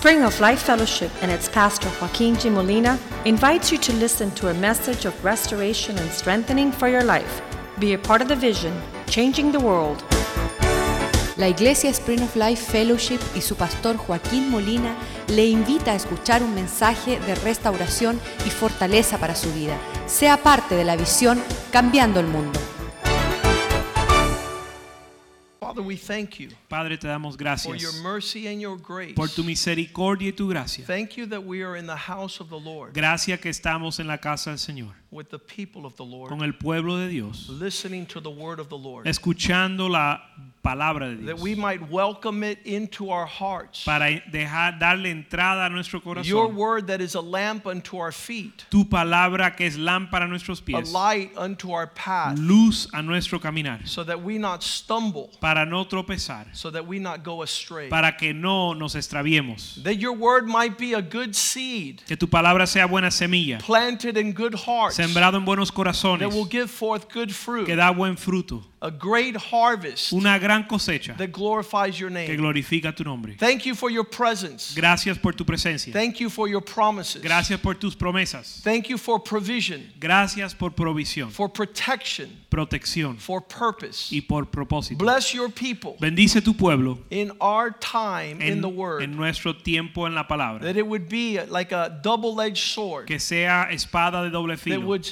Spring of Life Fellowship and its pastor Joaquin G. Molina invites you to listen to a message of restoration and strengthening for your life. Be a part of the vision, changing the world. La Iglesia Spring of Life Fellowship y su pastor Joaquín Molina le invita a escuchar un mensaje de restauración y fortaleza para su vida. Sea parte de la visión Cambiando el Mundo. Father, we thank you Padre, te damos for gracias your mercy and your grace. por tu misericordia y tu gracia. Thank you that we are in the house of the Lord Gracias que estamos en la casa del Señor, with the people of the Lord, con el pueblo de Dios, listening to the word of the Lord, escuchando la palabra de that we might welcome it into our hearts. para dejar darle entrada a nuestro Your word that is a lamp unto our feet, Tu palabra que es lámpara a nuestros a pies, light unto our path, luz a nuestro caminar, so that we not stumble, para no tropezar, so that we not go astray. para que no nos extraviemos. That your word might be a good seed Que tu palabra sea buena semilla, planted in good hearts sembrado en buenos corazones, that will give forth good fruit, que da buen fruto, a great harvest una gran cosecha that glorifies your que name. glorifica tu nombre. Thank you for your presence. Gracias por tu presencia. Thank you for your promises. Gracias por tus promesas. Thank you for provision, Gracias por provisión, for protection, protección for purpose. y por propósito. Bless your people Bendice tu pueblo in our time in en, the en word. nuestro tiempo en la palabra. That it would be like a double edged sword Que sea espada de doble that filo. would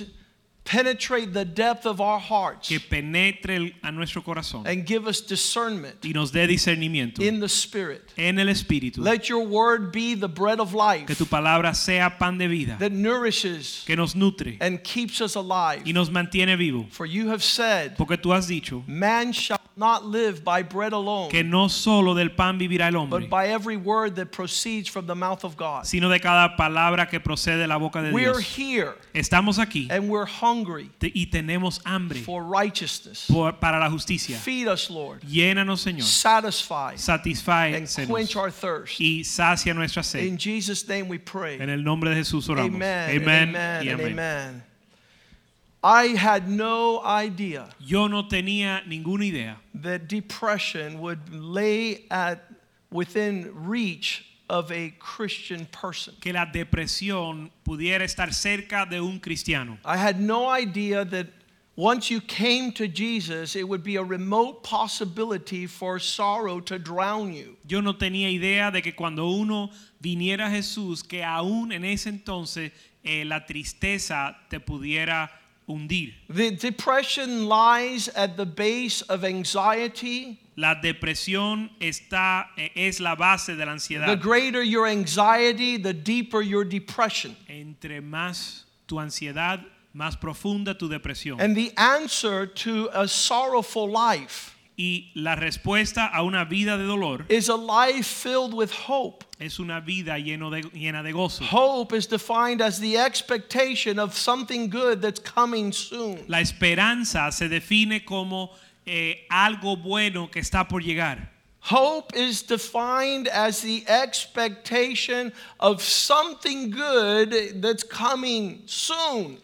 penetrate the depth of our hearts Que penetre el- a nuestro corazón and give us discernment y nos dé discernimiento in the spirit. en el espíritu. Let your word be the bread of life Que tu palabra sea pan de vida. that nourishes Que nos nutre and keeps us alive. y nos mantiene vivo. For you have said, Porque tú has dicho Man shall not live by bread alone, que no solo del pan vivirá el hombre, but by every word that proceeds from the mouth of God. sino de cada palabra que procede de la boca de We're Dios. here Estamos aquí and we're hungry y tenemos hambre for righteousness. por- para la justicia. Feed us, Lord. Llénanos, Señor. Satisfy and quench our thirst. y sacia nuestra sed. In Jesus' name we pray. En el nombre de Jesús oramos. Amen. I had no idea Yo no tenía ninguna idea that depression would lay at within reach of a Christian person. que la depresión pudiera estar cerca de un cristiano. I had no idea that once you came to Jesus, it would be a remote possibility for sorrow to drown you. Yo no tenía idea de que cuando uno viniera a Jesús, que aún en ese entonces eh, la tristeza te pudiera hundir. The depression lies at the base of anxiety. La depresión está, eh, es la base de la ansiedad. The greater your anxiety, the deeper your depression. Entre más tu ansiedad, más profunda tu depresión. And the answer to a sorrowful life Y la respuesta a una vida de dolor is a life filled with hope. es una vida lleno de, llena de gozo. Hope is defined as the expectation of something good that's coming soon. La esperanza se define como eh, algo bueno que está por llegar. Hope is defined as the expectation of something good that's coming soon.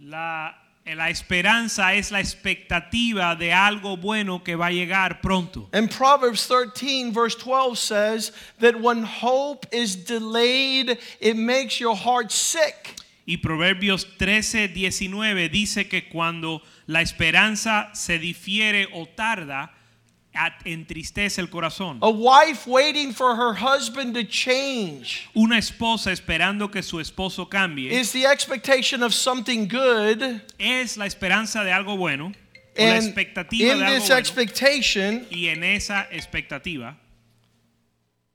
La, la esperanza es la expectativa de algo bueno que va a llegar pronto. And Proverbs 13, verse 12 says that when hope is delayed, it makes your heart sick. Y Proverbios 13, 19 dice que cuando la esperanza se difiere o tarda, entristece el corazón. A wife waiting for her husband to change Una esposa esperando que su esposo cambie is the expectation of something good. es la esperanza de algo bueno, la expectativa in de algo this bueno, expectation, y en esa expectativa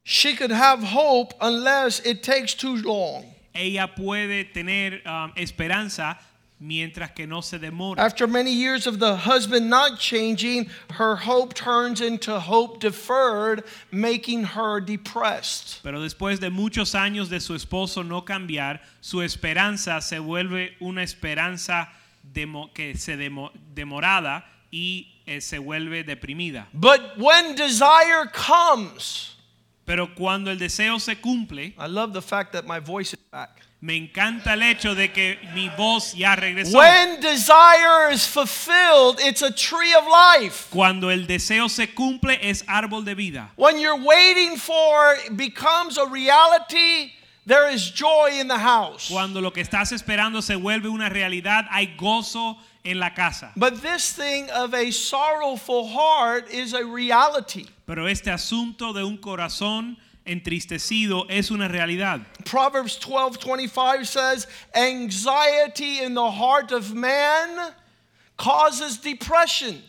she could have hope unless it takes too long. ella puede tener um, esperanza mientras que no se demora. After many years of the husband not changing, her hope turns into hope deferred, making her depressed. Pero después de muchos años de su esposo no cambiar, su esperanza se vuelve una esperanza demo- que se demo- demorada y eh, se vuelve deprimida. But when desire comes, Pero cuando el deseo se cumple, I love the fact that my voice is back. Me encanta el hecho de que mi voz ya regresó. When desire is fulfilled, it's a tree of life. Cuando el deseo se cumple es árbol de vida. When you're waiting for becomes a reality, there is joy in the house. Cuando lo que estás esperando se vuelve una realidad, hay gozo en la casa. But this thing of a sorrowful heart is a reality. Pero este asunto de un corazón entristecido es una realidad. Proverbs 12:25 says, "Anxiety in the heart of man causes depression."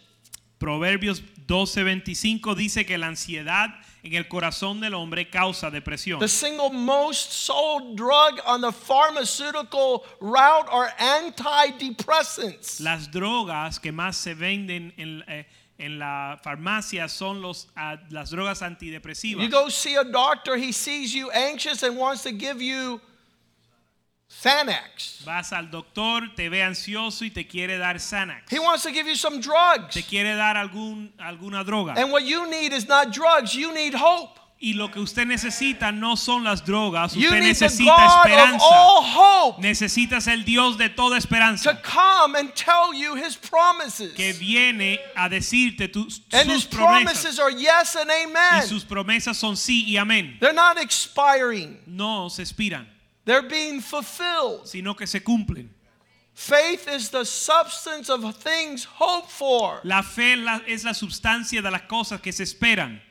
Proverbios 12:25 dice que la ansiedad en el corazón del hombre causa depresión. The single most sold drug on the pharmaceutical route are antidepressants. Las drogas que más se venden en, eh, en la farmacia son los, ah, las drogas antidepresivas. You go see a doctor, he sees you anxious and wants to give you Xanax. Vas al doctor, te ve ansioso y te quiere dar Xanax. He wants to give you some drugs. Te quiere dar algún, alguna droga. And what you need is not drugs, you need hope. Y lo que usted necesita no son las drogas, You usted necesita esperanza. all hope Necesitas el Dios de toda to esperanza come and tell you his promises. que viene a decirte tus, sus his promesas. yes and Y amen. sus promesas son sí y amén. They're not expiring, No se expiran, they're being fulfilled. sino que se cumplen. Faith is the substance of things hoped for. La fe es la sustancia de las cosas que se esperan.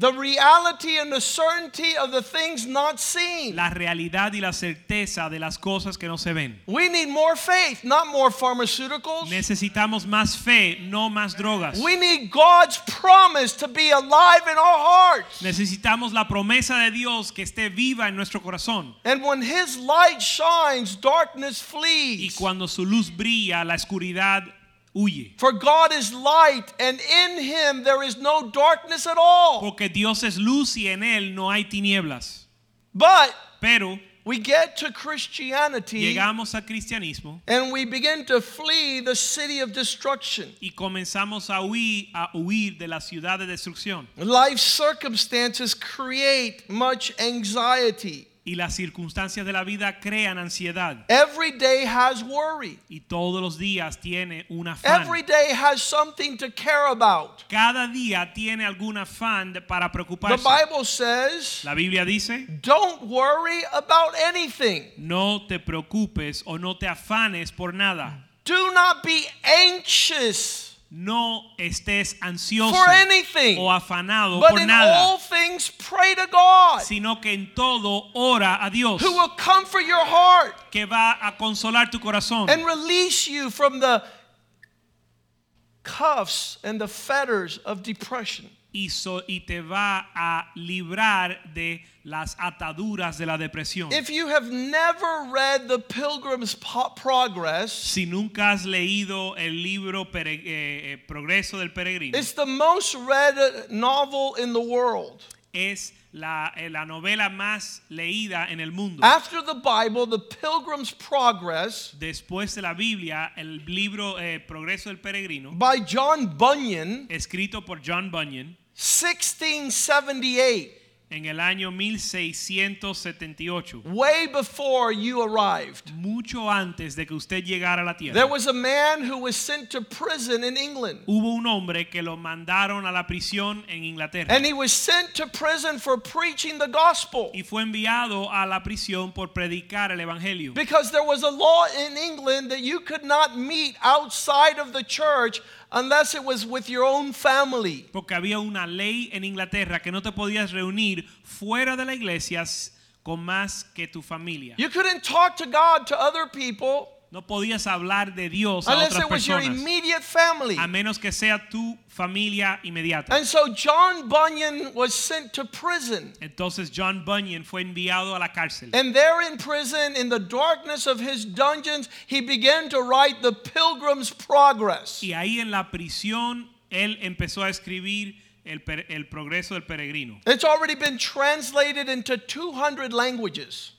The reality and the certainty of the things not seen. La realidad y la certeza de las cosas que no se ven. We need more faith, not more pharmaceuticals. Necesitamos más fe, no más drogas. We need God's promise to be alive in our hearts. Necesitamos la promesa de Dios que esté viva en nuestro corazón. And when His light shines, darkness flees. Y cuando su luz brilla, la oscuridad huye. For God is light, and in Him there is no darkness at all. Porque Dios es luz y en Él no hay tinieblas. But Pero we get to Christianity llegamos al cristianismo and we begin to flee the city of destruction. y comenzamos a huir, a huir de la ciudad de destrucción. Life circumstances create much anxiety. Y las circunstancias de la vida crean ansiedad. Every day has worry. Y todos los días tiene un afán. Every day has something to care about. Cada día tiene algún afán de- para The preocuparse. Bible says, La Biblia dice, don't worry about anything. no te preocupes o no te afanes por nada. Do not be anxious No estés ansioso for anything, o afanado but por in nada, all things pray to God, sino que en todo ora a Dios, who will comfort your heart que va a consolar tu corazón and release you from the cuffs and the fetters of depression. Y, so- y te va a librar de las ataduras de la depresión. If you have never read The Pilgrim's Progress, Si nunca has leído el libro Pere- eh, eh, Progreso del Peregrino, it's the most read novel in the world. es la, eh, la novela más leída en el mundo. After the Bible, The Pilgrim's Progress Después de la Biblia, el libro eh, Progreso del Peregrino, by John Bunyan, escrito por John Bunyan 1678, en el año 1678, way before you arrived. mucho antes de que usted llegara a la tierra. There was a man who was sent to prison in England. Hubo un hombre que lo mandaron a la prisión en Inglaterra And he was sent to prison for preaching the gospel. y fue enviado a la prisión por predicar el evangelio. Because there was a law in England that you could not meet outside of the church unless it was with your own family. Porque había una ley en Inglaterra que no te podías reunir fuera de la iglesia con más que tu familia. You couldn't talk to God to other people No podías hablar de Dios a unless otras it was your personas, immediate family. a menos que sea tu familia inmediata. And so John Bunyan was sent to prison. Entonces John Bunyan fue enviado a la cárcel. And there in prison, in the darkness of his dungeons, he began to write the Pilgrim's Progress. Y ahí en la prisión él empezó a escribir el, el progreso del peregrino. It's already been translated into 200 languages.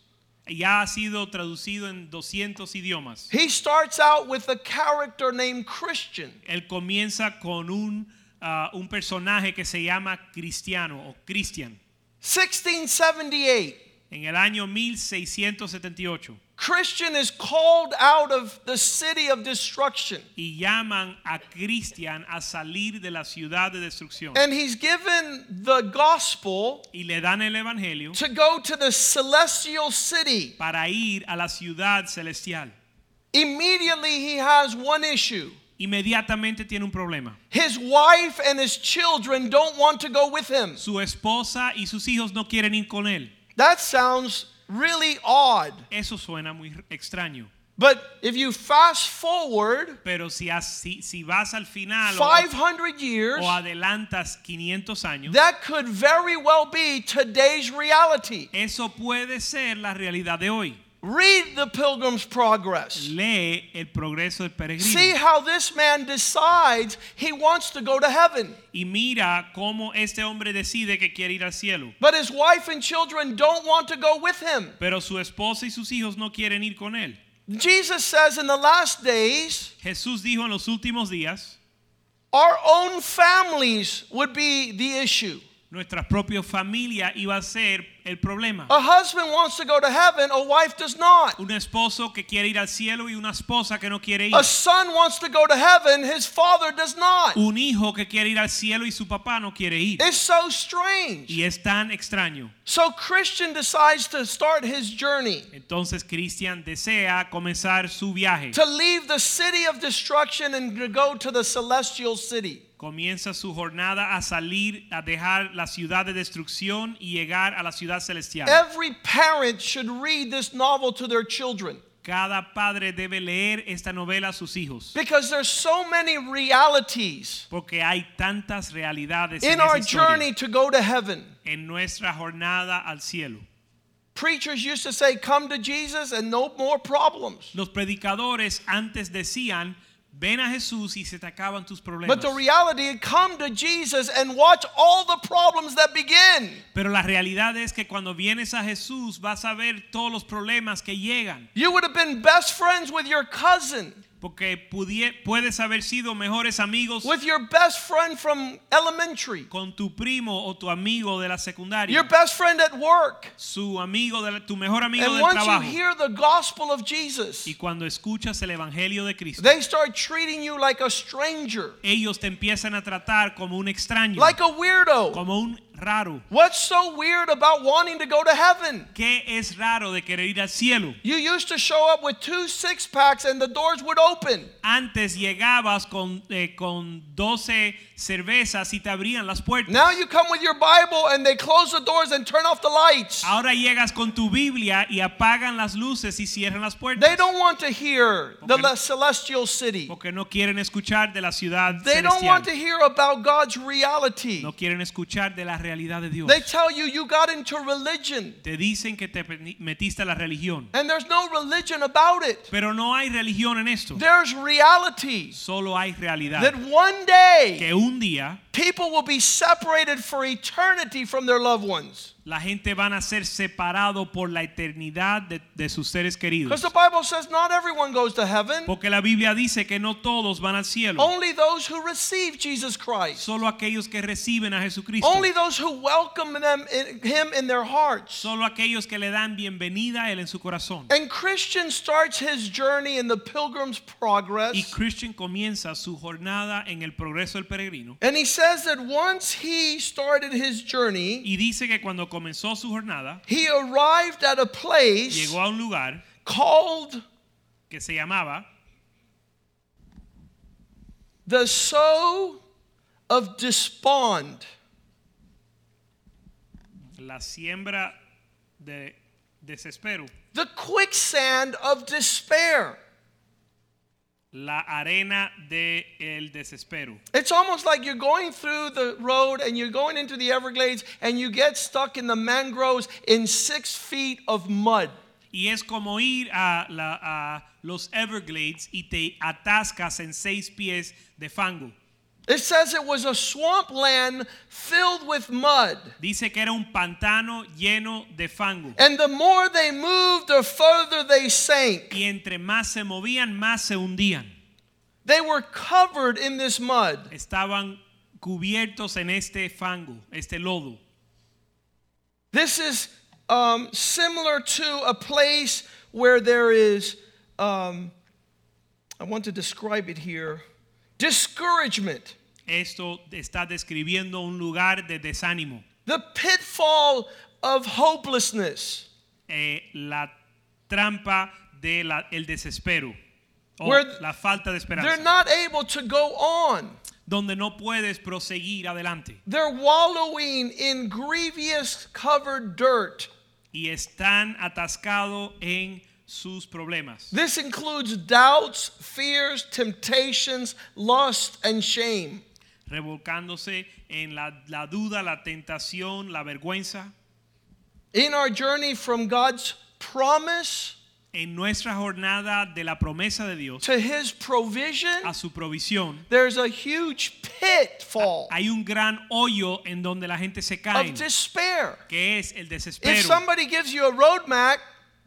Ya ha sido traducido en 200 idiomas. He starts out with a character named Christian. Él comienza con un, ah, un personaje que se llama Cristiano o Christian. 1678. En el año 1678 Christian is called out of the city of destruction. y llaman a Cristian a salir de la ciudad de destrucción And he's given the gospel y le dan el evangelio to go to the celestial city. para ir a la ciudad celestial. Immediately, he has one issue. Inmediatamente tiene un problema. His wife and his children don't want to go with him. Su esposa y sus hijos no quieren ir con él. That sounds really odd. Eso suena muy extraño. But if you fast forward Pero si, si, si vas al final o, 500 years, o adelantas 500 años, that could very well be today's reality. eso puede ser la realidad de hoy. Read the Pilgrim's Progress. Lee el progreso del peregrino. See how this man decides he wants to go to heaven. y mira cómo este hombre decide que quiere ir al cielo. But his wife and children don't want to go with him. Pero su esposa y sus hijos no quieren ir con él. Jesus says in the last days, Jesús dijo en los últimos días, our own families would be the issue. Nuestra propia familia iba a ser el problema. A husband wants to go to heaven, a wife does not. Un esposo que quiere ir al cielo y una esposa que no quiere ir. A son wants to go to heaven, his father does not. Un hijo que quiere ir al cielo y su papá no quiere ir. It's so strange. Y es tan extraño. So Christian decides to start his journey Entonces Cristian desea comenzar su viaje. to leave the city of destruction and to go to the celestial city. Comienza su jornada a salir, a dejar la ciudad de destrucción y llegar a la ciudad celestial. Every parent should read this novel to their children Cada padre debe leer esta novela a sus hijos. because there's so many realities Porque hay tantas realidades en in our esa historia, journey to go to heaven. en nuestra jornada al cielo. Preachers used to say, Come to Jesus and no more problems. Los predicadores antes decían, ven a Jesús y se te acaban tus problemas. But the reality, is come to Jesus and watch all the problems that begin. Pero la realidad es que cuando vienes a Jesús vas a ver todos los problemas que llegan. You would have been best friends with your cousin, Porque puedes haber sido mejores amigos with your best friend from elementary, con tu primo o tu amigo de la secundaria. your best friend at work. su amigo, de la- tu mejor amigo And del once you trabajo. hear the gospel of Jesus, Y cuando escuchas el evangelio de Cristo, they start treating you like a stranger, ellos te empiezan a tratar como un extraño, like a weirdo. como un raro. What's so weird about wanting to go to heaven? ¿Qué es raro de querer ir al cielo? You used to show up with two six packs and the doors would open. Antes llegabas con, eh, con 12 cervezas y te abrían las puertas. Now you come with your Bible and they close the doors and turn off the lights. Ahora llegas con tu Biblia y apagan las luces y cierran las puertas. They don't want to hear the celestial city. Porque no quieren escuchar de la ciudad They don't want to hear about God's reality. No quieren escuchar de la realidad de Dios. They tell you you got into religion Te dicen que te metiste a la religión. and there's no religion about it. Pero no hay religión en esto. There's reality Solo hay realidad. that one day Que un día people will be separated for eternity from their loved ones. la gente van a ser separado por la eternidad de, de sus seres queridos. Because the Bible says not everyone goes to heaven, Porque la Biblia dice que no todos van al cielo. only those who receive Jesus Christ. Solo aquellos que reciben a Jesucristo. Only those who welcome them in, him in their hearts. Solo aquellos que le dan bienvenida a Él en su corazón. And Christian starts his journey in the pilgrim's progress. Y. Christian comienza su jornada en el progreso del peregrino. And he says that once he started his journey, Y dice que cuando comenzó su jornada, he arrived at a place llegó a un lugar called que se llamaba the Slough of Despond. la siembra de desespero, The quicksand of despair. La arena de el desespero. It's almost like you're going through the road and you're going into the Everglades and you get stuck in the mangroves in six feet of mud. Y es como ir a, la- a los Everglades y te atascas en seis pies de fango. It says it was a swampland filled with mud. Dice que era un pantano lleno de fango. And the more they moved, the further they sank. Y entre más se movían, más se hundían. They were covered in this mud. Estaban cubiertos en este fango, este lodo. This is um, similar to a place where there is, um, I want to describe it here, discouragement. Esto está describiendo un lugar de desánimo. The pitfall of hopelessness, eh, la trampa del el desespero o Where la falta de they're esperanza, not able to go on. donde no puedes proseguir adelante They're wallowing in grievous covered dirt. y están atascados en sus problemas. This includes doubts, fears, temptations, lust, and shame. Revolcándose en la, la duda, la tentación, la vergüenza. In our journey from God's promise En nuestra jornada de la promesa de Dios to His provision, a su provisión, there's a huge pitfall hay un gran hoyo en donde la gente se cae, of despair. que es el If desespero, somebody gives you a roadmap,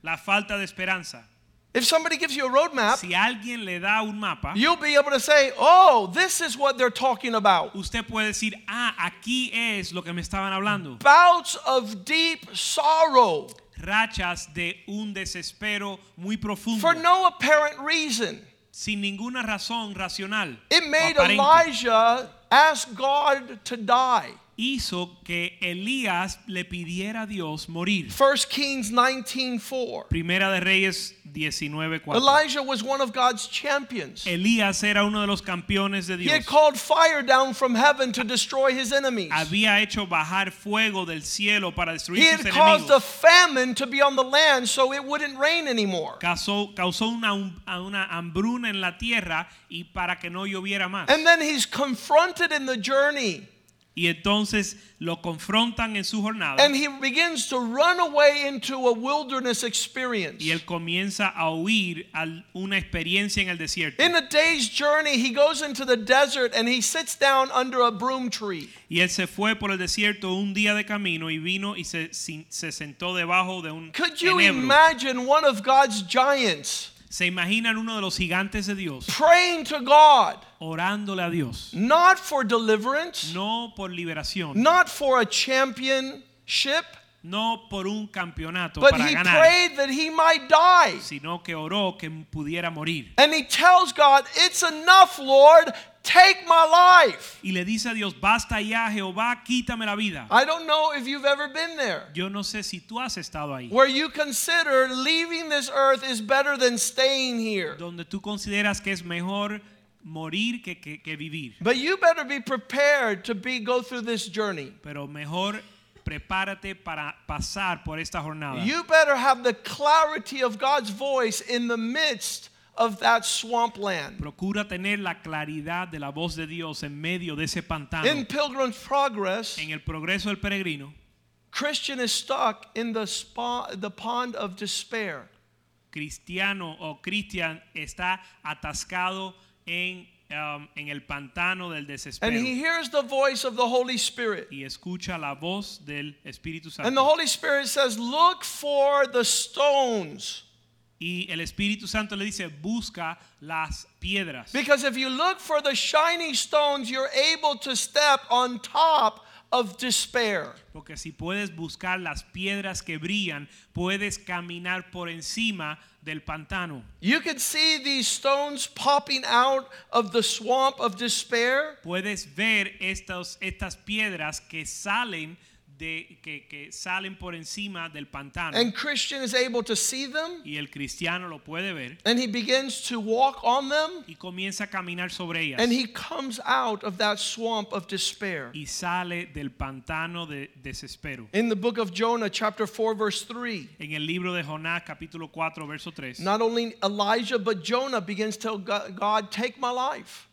la falta de esperanza. If somebody gives you a roadmap, Si alguien le da un mapa, you'll be able to say, "Oh, this is what they're talking about." usted puede decir, ah, aquí es lo que me estaban hablando. Bouts of deep sorrow Rachas de un desespero muy profundo, for no apparent reason. sin ninguna razón racional. It made. Elijah ask God to die. Hizo que Elías le pidiera a Dios morir. 1 Kings 19:4. Primera de Reyes 19:4. Elijah was one of God's champions. Elías era uno de los campeones de Dios. He had called fire down from heaven to destroy his enemies. Había hecho bajar fuego del cielo para He destruir sus had caused a famine to be on the land so it wouldn't rain anymore. Causó, causó una, una hambruna en la tierra y para que no lloviera más. And then he's confronted in the journey Y entonces lo confrontan en su jornada and he begins to run away into a wilderness experience. y él comienza a huir a una experiencia en el desierto. In a day's journey, he goes into the desert and he sits down under a broom tree. Y él se fue por el desierto un día de camino y vino y se, se sentó debajo de un Could you enebro. imagine one of God's giants Se imaginan uno de los gigantes de Dios praying to God, orándole a Dios, not for deliverance, no por liberación, not for a championship, no por un campeonato but para he ganar, prayed that he might die. sino que oró que pudiera morir. And he tells God, It's enough, Lord, take my life. Y le dice a Dios, basta ya Jehová, quítame la vida. I don't know if you've ever been there. Yo no sé si tú has estado ahí, Where you consider leaving this earth is better than staying here. donde tú consideras que es mejor morir que, que, que vivir. But you better be prepared to be go through this journey. Pero mejor prepárate para pasar por esta jornada. You better have the clarity of God's voice in the midst of that swampland. Procura tener la claridad de la voz de Dios en medio de ese pantano. In Pilgrim's Progress, En el progreso del peregrino, Christian is stuck in the, spa, the pond of despair. cristiano o cristian está atascado en, um, en el pantano del desespero. And he hears the voice of the Holy Spirit. y escucha la voz del Espíritu Santo. And the Holy Spirit says, Look for the stones. Y el Espíritu Santo le dice, busca las piedras. Because if you look for the shiny stones, you're able to step on top of despair. Porque si puedes buscar las piedras que brillan, puedes caminar por encima del pantano. You can see these stones popping out of the swamp of despair. Puedes ver estos, estas piedras que salen de que, que salen por encima del pantano And Christian is able to see them y el cristiano lo puede ver and he begins to walk on them y comienza a caminar sobre ellas and he comes out of that swamp of despair. y sale del pantano de desespero. In the book of Jonah, chapter 4, verse 3, En el libro de Jonás capítulo 4 verso 3 not only Elijah, but Jonah begins to tell God, God, take my life.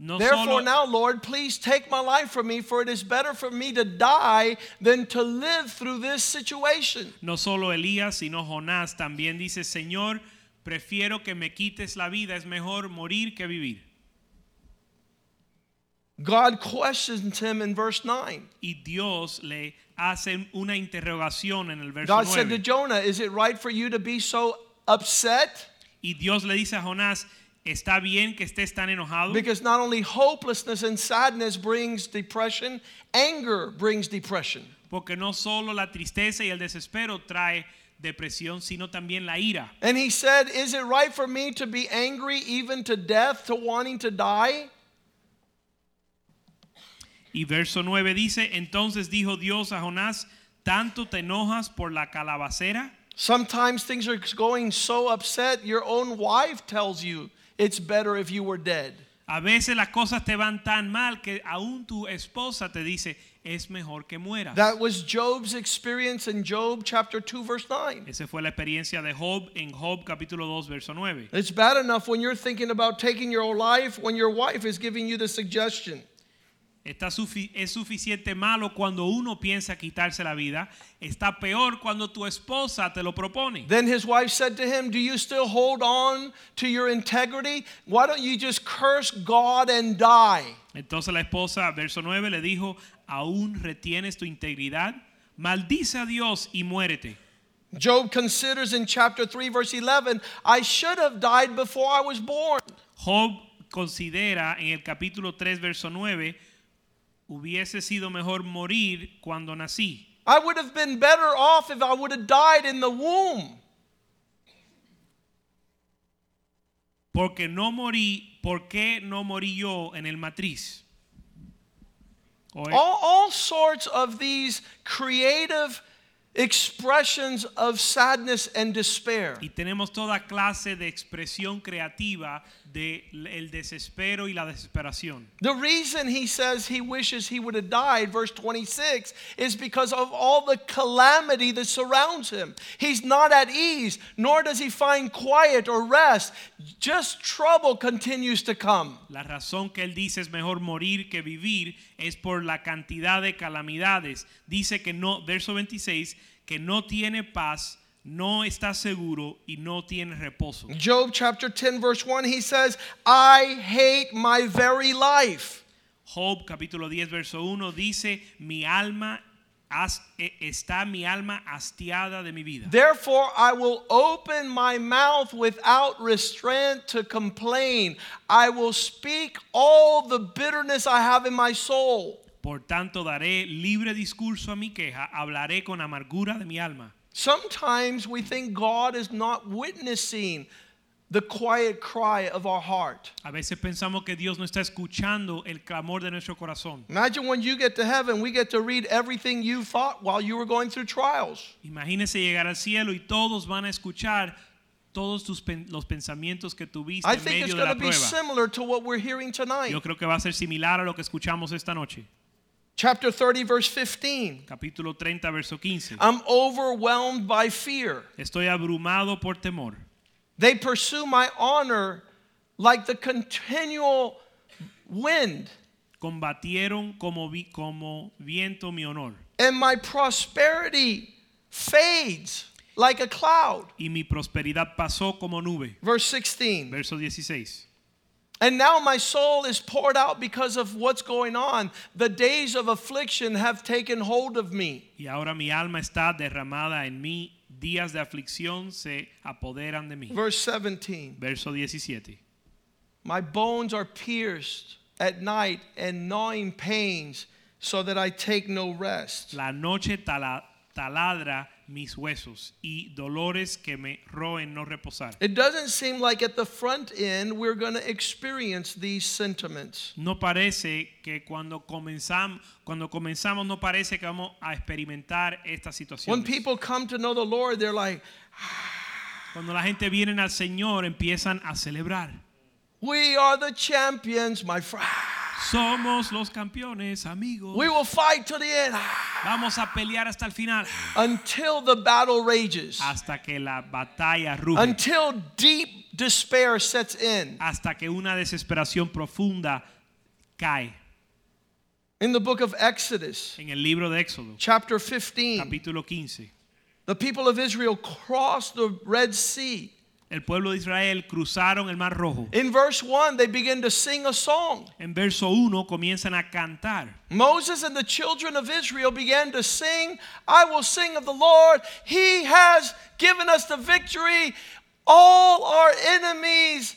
No Therefore, solo, now, Lord, please take my life from me, for it is better for me to die than to live through this situation. no solo Elías sino Jonás también dice, "Señor, prefiero que me quites la vida, es mejor morir que vivir." God questions him in verse 9. Y Dios le hace una interrogación en el verso God said to Jonah, Is it right for you to be so upset? Y Dios le dice a Jonás, está bien que estés tan enojado Because not only hopelessness and sadness brings depression, anger brings depression. porque no solo la tristeza y el desespero trae depresión, sino también la ira. And he said, Is it right for me to be angry even to death, to wanting to die? Y verso 9 dice, entonces dijo Dios a Jonás, ¿tanto te enojas por la calabacera? Sometimes things are going so upset, your own wife tells you it's better if you were dead. A veces las cosas te van tan mal que aún tu esposa te dice, es mejor que mueras. That was Job's experience in Job chapter 2, verse 9. Esa fue la experiencia de Job en Job capítulo 2 verso 9. It's bad enough when you're thinking about taking your own life when your wife is giving you the suggestion. Está es suficiente malo cuando uno piensa quitarse la vida. Está peor cuando tu esposa te lo propone. Then his wife said to him, Do you still hold on to your integrity? Why don't you just curse God and die? Entonces la esposa, verso 9, le dijo, ¿aún retienes tu integridad? Maldice a Dios y muérete. Job considers in chapter 3, verse 11, I should have died before I was born. Job considera en el capítulo 3, verso 9, hubiese sido mejor morir cuando nací. I would have been better off if I would have died in the womb. Porque no morí, ¿por qué no morí yo en el matriz? All, all sorts of these creative expressions of sadness and despair. y tenemos toda clase de expresión creativa de el desespero y la desesperación. The reason he says he wishes he would have died, verse 26, is because of all the calamity that surrounds him. He's not at ease, nor does he find quiet or rest. Just trouble continues to come. La razón que él dice es mejor morir que vivir es por la cantidad de calamidades. Dice que no, verso 26, que no tiene paz, no está seguro y no tiene reposo. Job chapter 10, verse 1, he says, I hate my very life. Job capítulo 10 verso 1 dice, mi alma está mi alma hastiada de mi vida. Therefore, I will open my mouth without restraint to complain. I will speak all the bitterness I have in my soul. Por tanto daré libre discurso a mi queja, hablaré con amargura de mi alma. Sometimes we think God is not witnessing the quiet cry of our heart. A veces pensamos que Dios no está escuchando el clamor de nuestro corazón. Imagine when you get to heaven, we get to read everything you thought while you were going through trials. Imagínese llegar al cielo y todos van a escuchar todos tus pen- los pensamientos que tuviste I en think it's medio de going la to be prueba. similar to what we're hearing tonight. Yo creo que va a ser similar a lo que escuchamos esta noche. Chapter 30, verse 15. Capítulo 30, verso 15. I'm overwhelmed by fear. Estoy abrumado por temor. They pursue my honor like the continual wind, Combatieron como, vi- como viento mi honor. and my prosperity fades like a cloud. Y mi prosperidad pasó como nube. Verse 16. Verso 16. And now my soul is poured out because of what's going on. The days of affliction have taken hold of me. Y ahora mi alma está derramada en mí. Días de aflicción se apoderan de mí. Verse 17. Verso 17. My bones are pierced at night and gnawing pains so that I take no rest. La noche tala- taladra mis huesos y dolores que me roen no reposar. It doesn't seem like at the front end we're going to experience these sentiments. No parece que cuando comenzamos, cuando comenzamos no parece que vamos a experimentar esta situación. When people come to know the Lord, they're like, Cuando la gente viene al Señor empiezan a celebrar. We are the champions, my friend. Somos los campeones, amigos. We will fight to the end Vamos a pelear hasta el final, until the battle rages, hasta que la batalla ruge, until deep despair sets in. hasta que una desesperación profunda cae. In the book of Exodus, En el libro de Éxodo, chapter 15, capítulo 15, the people of Israel crossed the Red Sea. El pueblo de Israel cruzaron el Mar Rojo. In verse 1, they begin to sing a song. En verso 1 comienzan a cantar. Moses and the children of Israel began to sing, I will sing of the Lord. He has given us the victory. All our enemies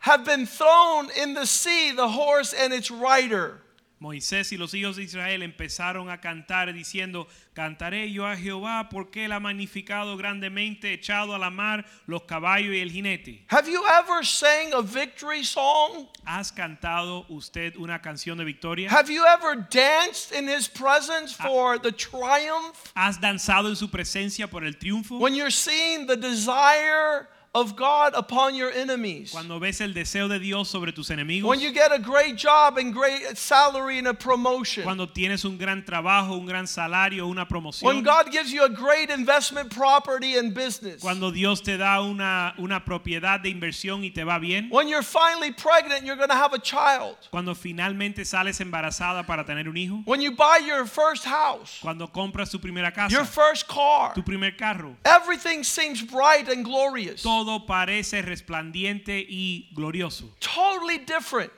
have been thrown in the sea, the horse and its rider. Moisés y los hijos de Israel empezaron a cantar diciendo, cantaré yo a Jehová porque él ha magnificado grandemente, echado a la mar los caballos y el jinete. Have you ever sang a victory song? ¿Has cantado usted una canción de victoria? Have you ever danced in his presence for the triumph? ¿Has danzado en su presencia por el triunfo? When you're seeing the desire of God upon your enemies. Cuando ves el deseo de Dios sobre tus enemigos, When you get a great job and great salary and a promotion. cuando tienes un gran trabajo, un gran salario, una promoción. When God gives you a great investment property and business. cuando Dios te da una, una propiedad de inversión y te va bien, When you're finally pregnant, you're going to have a child. cuando finalmente sales embarazada para tener un hijo, When you buy your first house, cuando compras tu primera casa, your first car, tu primer carro, everything seems bright and glorious. todo parece resplandiente y glorioso, Totally different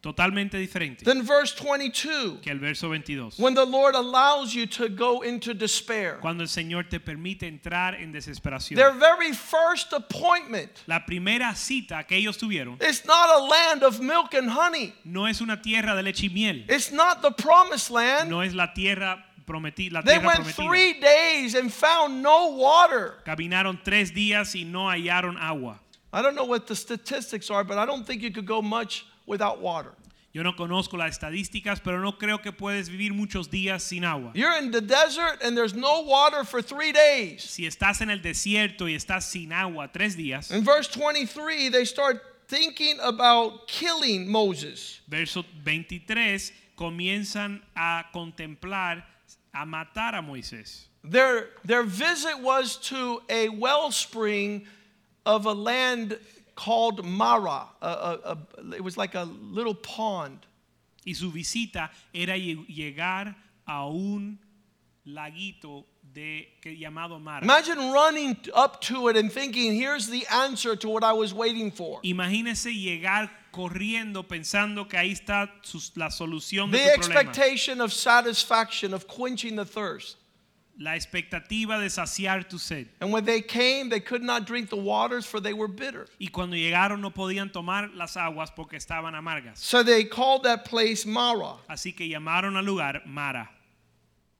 totalmente diferente than verse 22 que el verso 22. when the Lord allows you to go into despair. Cuando el Señor te permite entrar en desesperación. Their very first appointment La primera cita que ellos tuvieron is not a land of milk and honey. no es una tierra de leche y miel, It's not the promised land. no es la tierra la They tierra went prometida. three days and found no water. Caminaron tres días y no hallaron agua. I don't know what the statistics are, but I don't think you could go much without water. Yo no conozco las estadísticas, pero no creo que puedes vivir muchos días sin agua. You're in the desert and there's no water for three days. Si estás en el desierto y estás sin agua tres días, In verse 23, they start thinking about killing Moses. verso 23, comienzan a contemplar, a matar a Moisés. Their, their visit was to a wellspring of a land called Mara. A- a- a- it was like a little pond. Y su visita era llegar a un laguito de, que, llamado Mara. Imagine running up to it and thinking, here's the answer to what I was waiting for. Imagínese llegar corriendo pensando que ahí está la solución de The tu problema. expectation of satisfaction, of quenching the thirst. La expectativa de saciar tu sed. And when they came, they could not drink the waters, for they were bitter. Y cuando llegaron no podían tomar las aguas porque estaban amargas. So they called that place Mara. Así que llamaron al lugar Mara.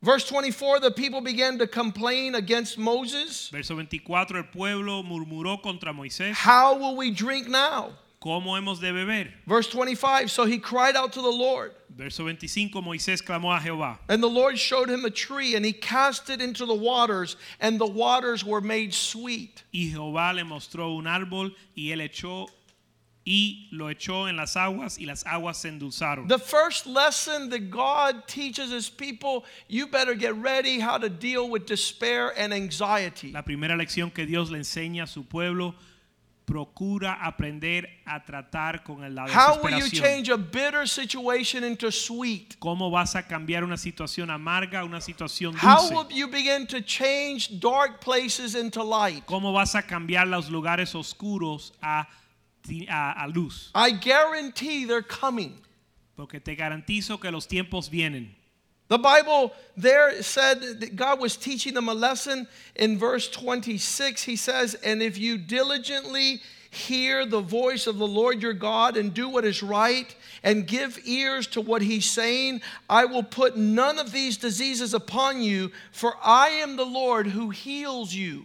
Verse 24 the people began to complain against Moses. Verso 24, el pueblo murmuró contra Moisés. How will we drink now? ¿Cómo hemos de beber? Verse 25 So he cried out to the Lord, Verso 25, Moisés clamó a Jehová. and the Lord showed him a tree, and he cast it into the waters, and the waters were made sweet. Y Jehová le mostró un árbol y él echó y lo echó en las aguas y las aguas se endulzaron. The first lesson that God teaches his people you better get ready how to deal with despair and anxiety. La primera lección que Dios le enseña a su pueblo, procura aprender a tratar con la How will you desesperación. change a bitter situation into sweet? ¿Cómo vas a cambiar una situación amarga a una situación How will dulce? you begin to change dark places into light? ¿Cómo vas a cambiar los lugares oscuros a, a- a luz? I guarantee they're coming. Porque te garantizo que los tiempos vienen. The Bible there said that God was teaching them a lesson in verse 26. He says, And if you diligently hear the voice of the Lord your God and do what is right and give ears to what he's saying, I will put none of these diseases upon you, for I am the Lord who heals you.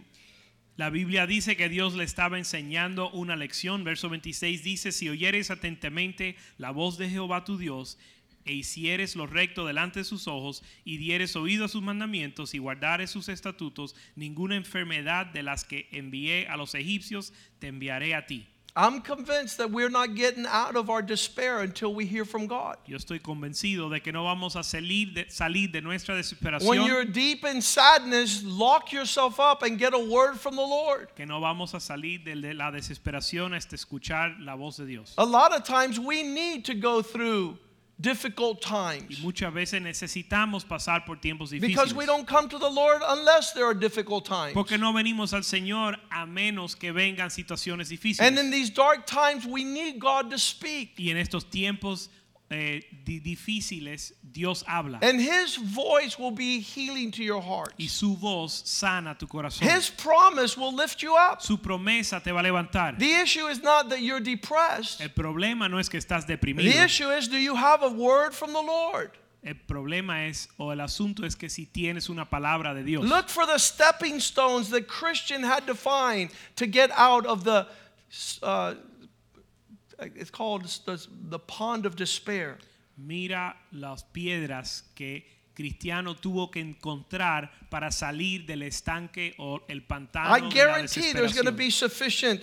La Biblia dice que Dios le estaba enseñando una lección. Verso 26 dice, si oyeres atentamente la voz de Jehová tu Dios, e hicieres lo recto delante de sus ojos, y dieres oído a sus mandamientos, y guardares sus estatutos, ninguna enfermedad de las que envié a los egipcios te enviaré a ti. I'm convinced that we're not getting out of our despair until we hear from God. Yo estoy convencido de que no vamos a salir de, salir de nuestra When desesperación, you're deep in sadness, lock yourself up and get a word from the Lord. que no vamos a salir de, de la desesperación hasta escuchar la voz de Dios. A lot of times we need to go through difficult times. Y muchas veces necesitamos pasar por tiempos difíciles. because we don't come to the Lord unless there are difficult times. Porque no venimos al Señor a menos que vengan situaciones And difíciles. in these dark times, we need God to speak. Y en estos tiempos eh, difíciles, Dios habla. And his voice will be healing to your heart. y su voz sana tu corazón. His promise will lift you up. su promesa te va a levantar. The issue is not that you're depressed. El problema no es que estás deprimido. The issue is do you have a word from the Lord? El problema es, o el asunto es que si tienes una palabra de Dios. Look for the stepping stones that Christian had to find to get out of the uh, it's called the, the pond of despair. Mira las piedras que Cristiano tuvo que encontrar para salir del estanque o el pantano I de la guarantee there's going to be sufficient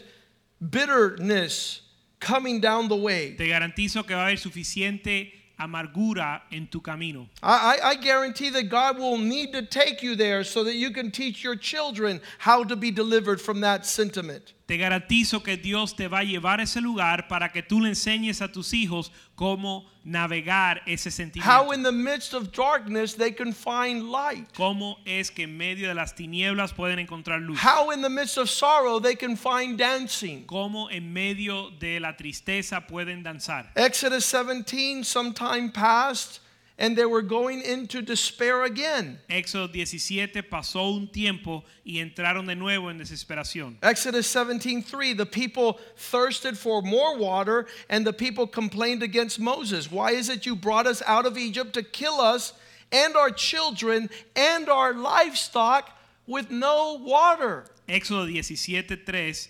bitterness coming down the way. Te garantizo que va a haber suficiente amargura en tu camino. I, I, I guarantee that God will need to take you there so that you can teach your children how to be delivered from that sentiment. Te garantizo que Dios te va a llevar a ese lugar para que tú le enseñes a tus hijos cómo navegar ese sentimiento. How in the midst of darkness they can find light. cómo es que en medio de las tinieblas pueden encontrar luz. How in the midst of sorrow they can find dancing. Cómo en medio de la tristeza pueden danzar. Exodus 17, some time passed, and they were going into despair again. Éxodo 17 pasó un tiempo y entraron de nuevo en desesperación. Exodus 17:3 the people thirsted for more water and the people complained against Moses why is it you brought us out of Egypt to kill us and our children and our livestock with no water Éxodo 17:3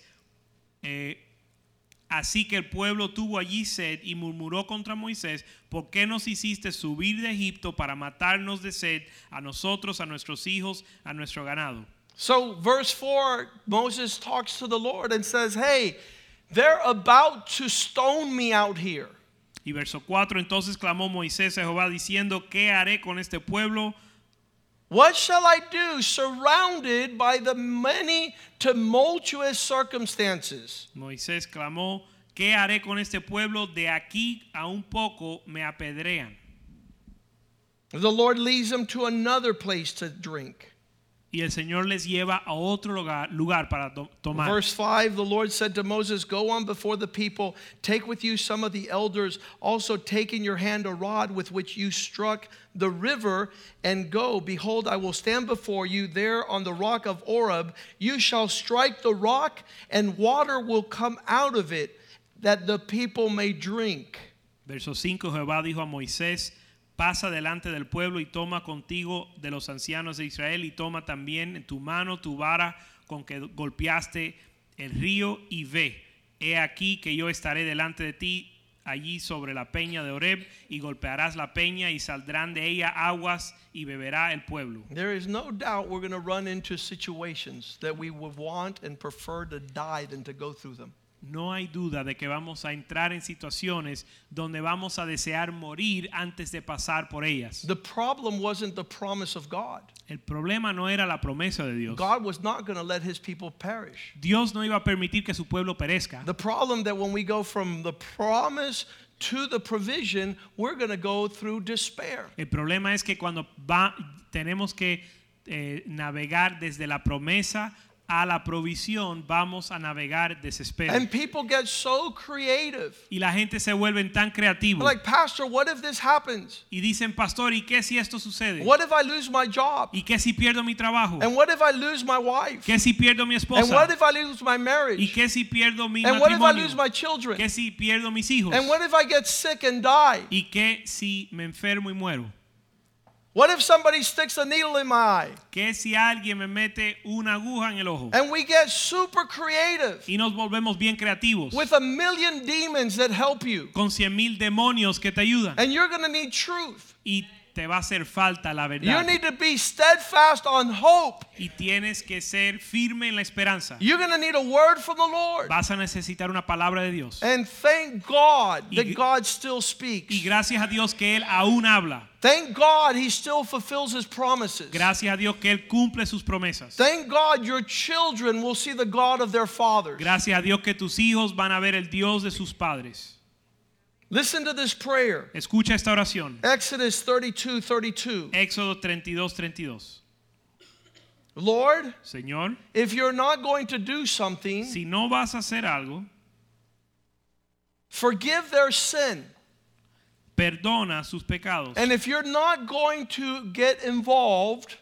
eh, Así que el pueblo tuvo allí sed y murmuró contra Moisés, ¿por qué nos hiciste subir de Egipto para matarnos de sed a nosotros, a nuestros hijos, a nuestro ganado? So verse 4 Moses talks to the Lord and says hey they're about to stone me out here Y verso 4, entonces clamó Moisés a Jehová diciendo, ¿qué haré con este pueblo? What shall I do surrounded by the many tumultuous circumstances? Moisés clamó, ¿qué haré con este pueblo? De aquí a un poco me apedrean. The Lord leads them to another place to drink. Y el Señor les lleva a otro lugar, lugar para to- tomar. Verse 5 The Lord said to Moses, Go on before the people, take with you some of the elders, also take in your hand a rod with which you struck the river, and go. Behold, I will stand before you there on the rock of Horeb. You shall strike the rock, and water will come out of it, that the people may drink. Verso 5, Jehová dijo a Moisés, pasa delante del pueblo y toma contigo de los ancianos de Israel y toma también en tu mano tu vara con que golpeaste el río y ve. He aquí que yo estaré delante de ti allí sobre la peña de Oreb y golpearás la peña y saldrán de ella aguas y beberá el pueblo. There is no doubt we're going to run into situations that we would want and prefer to die than to go through them. No hay duda de que vamos a entrar en situaciones donde vamos a desear morir antes de pasar por ellas. The problem wasn't the promise of God. El problema no era la promesa de Dios. God was not going to let his people perish. Dios no iba a permitir que su pueblo perezca. The problem that when we go from the promise to the provision, we're going to go through despair. El problema es que cuando va, tenemos que eh, navegar desde la promesa a la provisión, vamos a navegar desespero. And people get so creative. y la gente se vuelve tan creativos. Like, Pastor, what if this happens? y dicen, pastor, ¿y qué si esto sucede? What if I lose my job? ¿Y qué si pierdo mi trabajo? And what if I lose my wife? ¿Qué si pierdo mi And esposa? what if I lose my ¿Y marriage? qué si pierdo mi And what if I matrimonio? lose my children? ¿Qué si pierdo mis hijos? And what if I get sick and die? ¿Y qué si me enfermo y muero? What if somebody sticks a needle in my eye? ¿Qué si alguien me mete una aguja en el ojo? And we get super creative Y nos volvemos bien creativos. with a million demons that help you. con cien mil demonios que te ayudan. And you're going to need truth. Y te va a hacer falta la You verdad. need to be steadfast on hope. Y tienes que ser firme en la esperanza. You're going to need a word from the Lord. Vas a necesitar una palabra de Dios. And thank God Y- that God still Y speaks. gracias a Dios que Él aún habla. Thank God He still fulfills His promises. Gracias a Dios que Él cumple sus promesas. Thank God your children will see the God of their fathers. Gracias a Dios que tus hijos van a ver el Dios de sus padres. Listen to this prayer Escucha esta oración. Exodus 32 32. Éxodo 32, 32. Lord, Señor, if you're not going to do something, si no vas a hacer algo, forgive their sin. perdona sus pecados. And if you're not going to get involved,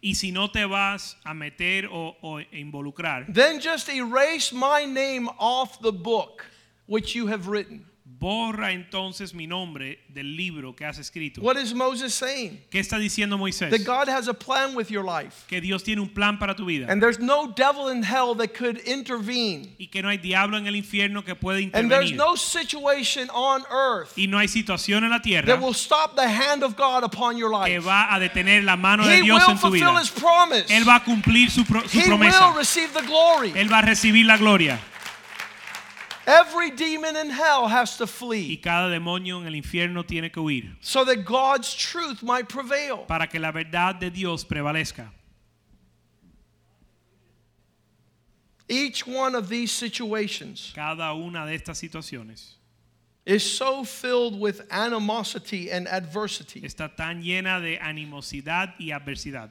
Y si no te vas a meter o, o involucrar, then just erase my name off the book which you have written. Borra entonces mi nombre del libro que has escrito. What is Moses saying? ¿Qué está diciendo Moisés? That God has a plan with your life. Que Dios tiene un plan para tu vida. And there's no devil in hell that could intervene. y que no hay diablo en el infierno que pueda And there's intervenir. no situation on earth y no hay situación en la tierra that will stop the hand of God upon your que life. va a detener la mano de He Dios will en tu vida. fulfill his promise. Él va a cumplir su, su He will promesa. receive the glory. Él va a recibir la gloria. Every demon in hell has to Y flee cada demonio en el infierno tiene que huir so that God's truth might prevail. para que la verdad de Dios prevalezca. Each one of these situations Cada una de estas situaciones is so filled with animosity and adversity. está tan llena de animosidad y adversidad.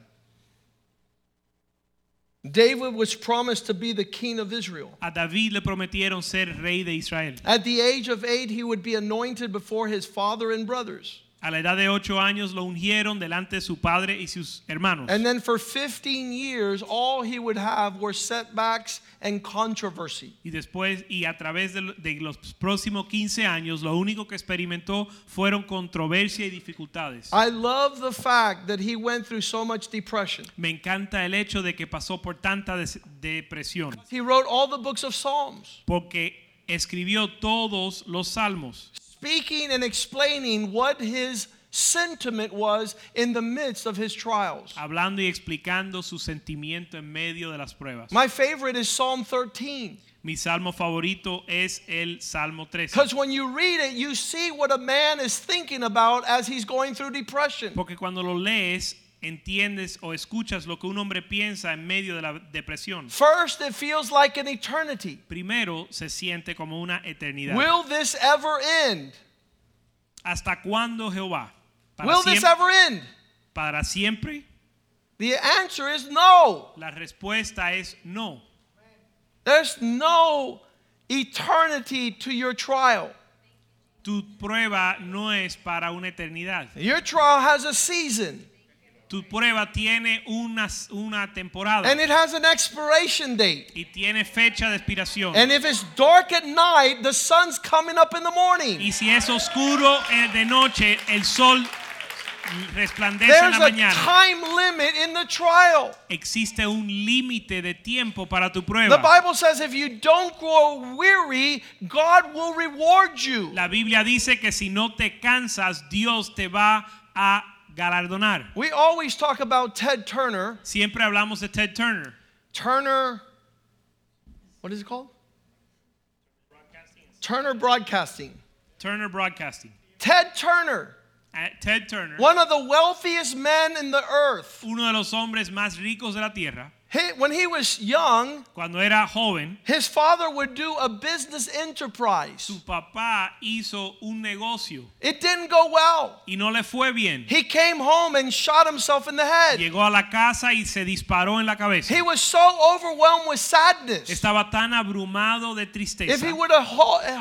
David was promised to be the king of Israel. A David le prometieron ser rey de Israel. At the age of eight, he would be anointed before his father and brothers. A la edad de ocho años lo ungieron delante de su padre y sus hermanos. And then for 15 years, all he would have were setbacks and controversy. Y después, y a través de, lo- de los próximos 15 años, lo único que experimentó fueron controversia y dificultades. I love the fact that he went through so much depression. Me encanta el hecho de que pasó por tanta des- depresión, He wrote all the books of Psalms, porque escribió todos los salmos, speaking and explaining what his sentiment was in the midst of his trials. hablando y explicando su sentimiento en medio de las pruebas. My favorite is Psalm 13. Mi salmo favorito es el Salmo 13. Because when you read it, you see what a man is thinking about as he's going through depression. Porque cuando lo lees, entiendes o escuchas lo que un hombre piensa en medio de la depresión. First, it feels like an eternity. Primero se siente como una eternidad. Will this ever end? ¿Hasta cuándo Jehová? ¿Para, Will this ever end? ¿Para siempre? The answer is no. La respuesta es no. There's no eternity to your trial. Tu prueba no es para una eternidad. Your trial has a season Tu prueba tiene una, una temporada and it has an expiration date. y tiene fecha de expiración. And if it's dark at night, the sun's coming up in the morning. y si es oscuro eh, de noche, el sol resplandece en la a mañana. time limit in the trial. Existe un límite de tiempo para tu The prueba. Bible says if you don't grow weary, God will reward you. La Biblia dice que si no te cansas, Dios te va a galardonar. We always talk about Ted Turner. Siempre hablamos de Ted Turner. Turner, what is it called? Turner Broadcasting. Turner Broadcasting. Ted Turner, Eh, Ted Turner, one of the wealthiest men in the earth. uno de los hombres más ricos de la tierra, He, when he was young, cuando era joven, his father would do a business enterprise. su papá hizo un negocio It didn't go well. y no le fue bien. He came home and shot himself in the head. Llegó a la casa y se disparó en la cabeza. He was so overwhelmed with sadness. Estaba tan abrumado de If he would have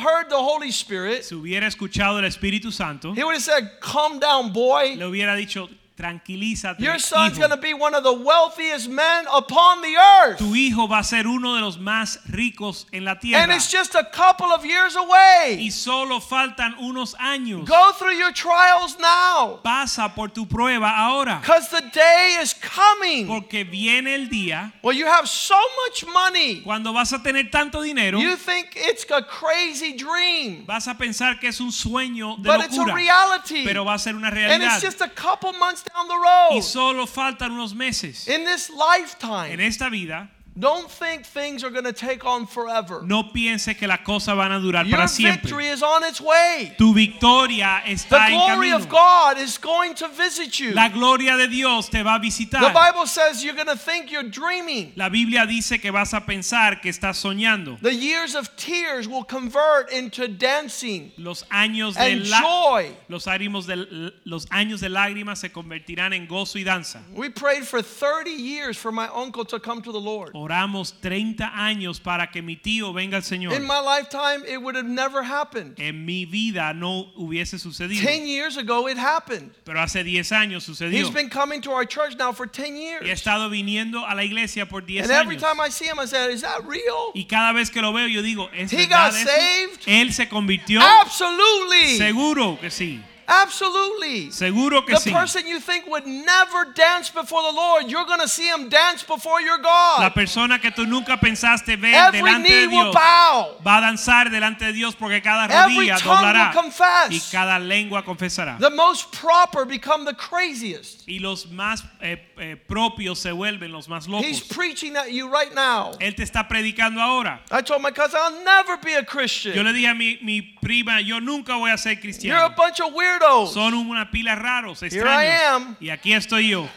heard the Holy Spirit, Si hubiera escuchado el Espíritu Santo, he would have said, Calm down, boy. le hubiera dicho, tranquilízate. Your son's going to be one of the wealthiest men upon the earth. Tu hijo va a ser uno de los más ricos en la And tierra. it's just a couple of years Y away. solo faltan unos años. Go through your trials now. Pasa por tu prueba ahora. Because the day is coming. Porque viene el día Well, you have so much money. cuando vas a tener tanto dinero, You think it's a crazy dream. vas a pensar que es un sueño de But it's a locura. reality. Pero va a ser una And realidad. it's just a couple months down the Y solo faltan unos meses. In this En lifetime, esta vida, don't think things are going to take on forever. no piense que las cosas van a durar Your para siempre. victory is on its way. Tu victoria The está en glory camino. of God is going to visit you. La gloria de Dios te va a visitar. The. Bible says you're going to think you're dreaming. La Biblia dice que vas a pensar que estás soñando. The years of tears will convert into dancing Los años de and joy. los ánimos de los años de lágrimas se convertirán en gozo y danza. We prayed for 30 years for my uncle to come to the Lord. Oh, Oramos 30 años para que mi tío venga al Señor. In my lifetime, it would have never happened. En mi vida no hubiese sucedido. Ten years ago, it happened. Pero hace 10 años sucedió. He's been coming to our church now for 10 Y he years. estado viniendo a la iglesia por 10 And every años. time I see him, I say, Is that real? Y cada vez que lo veo yo digo, ¿es He verdad got eso? saved? Él se convirtió. Absolutely. Seguro que sí. Absolutely. Seguro que The sí. person you think would never dance before the Lord, you're going to see him dance before your La God. persona que tú nunca pensaste ver Every delante knee de will Dios bow. va a danzar delante de Dios porque cada Every rodilla tongue doblará will confess. y cada lengua confesará. The most proper become the craziest. Y los más eh, eh, propios se vuelven los más He's preaching at you right now. Él te está predicando ahora. I told my cousin, I'll never be a Yo Christian. le dije a mi, mi prima, yo nunca voy a ser You're a bunch of weirdos. Son una pila raros, Here I am. Y aquí estoy yo.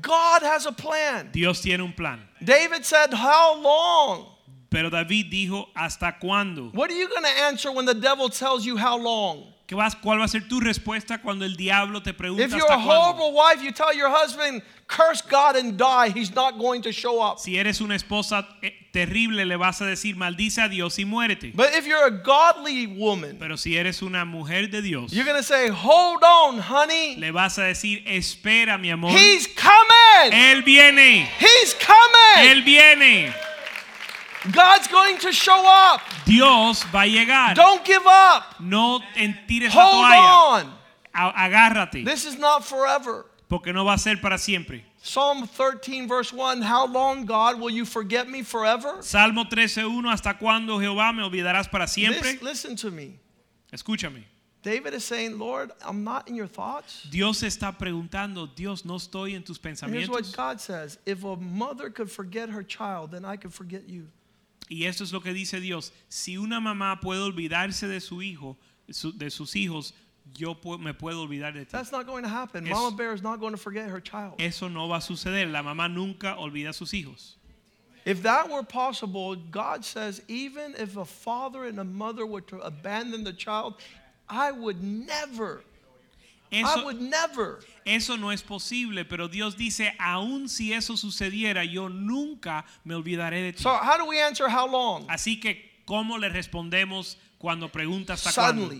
God has a plan. Dios tiene un plan. David said, How long? Pero David dijo, ¿hasta cuándo? What are you going to answer when the devil tells you how long? ¿Qué vas, ¿Cuál va a ser tu respuesta cuando el diablo te pregunta If you're hasta a cuándo? horrible wife, you tell your husband, curse God and die. He's not going to show up. Si eres una esposa eh, terrible, le vas a decir, maldice a Dios y muérete. But if you're a godly woman, Pero si eres una mujer de Dios, you're going to say, hold on, honey. le vas a decir, espera, mi amor. He's coming. Él viene. He's coming. Él viene. God's going to show up. Dios va a llegar. Don't give up. No tires la Hold on. Agárrate. This is not forever. Porque no va a ser para siempre. Psalm 13, verse 1 How long, God, will you forget me forever? Salmo 13.1 ¿Hasta cuándo Jehová me olvidarás para siempre? Lis- listen to me. Escúchame. David is saying, Lord, I'm not in your thoughts. Dios está preguntando, Dios, no estoy en tus pensamientos. And here's what. God says If a mother could forget her child, then I could forget you. Y esto es lo que dice Dios. Si una mamá puede olvidarse de su hijo, su- de sus hijos, yo pu- me puedo olvidar de ti. That's not going to happen. Mama bear is not going to forget her child. Eso no va a suceder. La mamá nunca olvida a sus hijos. If that were possible, God says, even if a father and a mother were to abandon the child, I would never, I Eso, would never. eso no es posible, pero Dios dice, aun si eso sucediera, yo nunca me olvidaré de ti. So, how do we answer how long? Así que, ¿cómo le respondemos cuando pregunta hasta cuándo?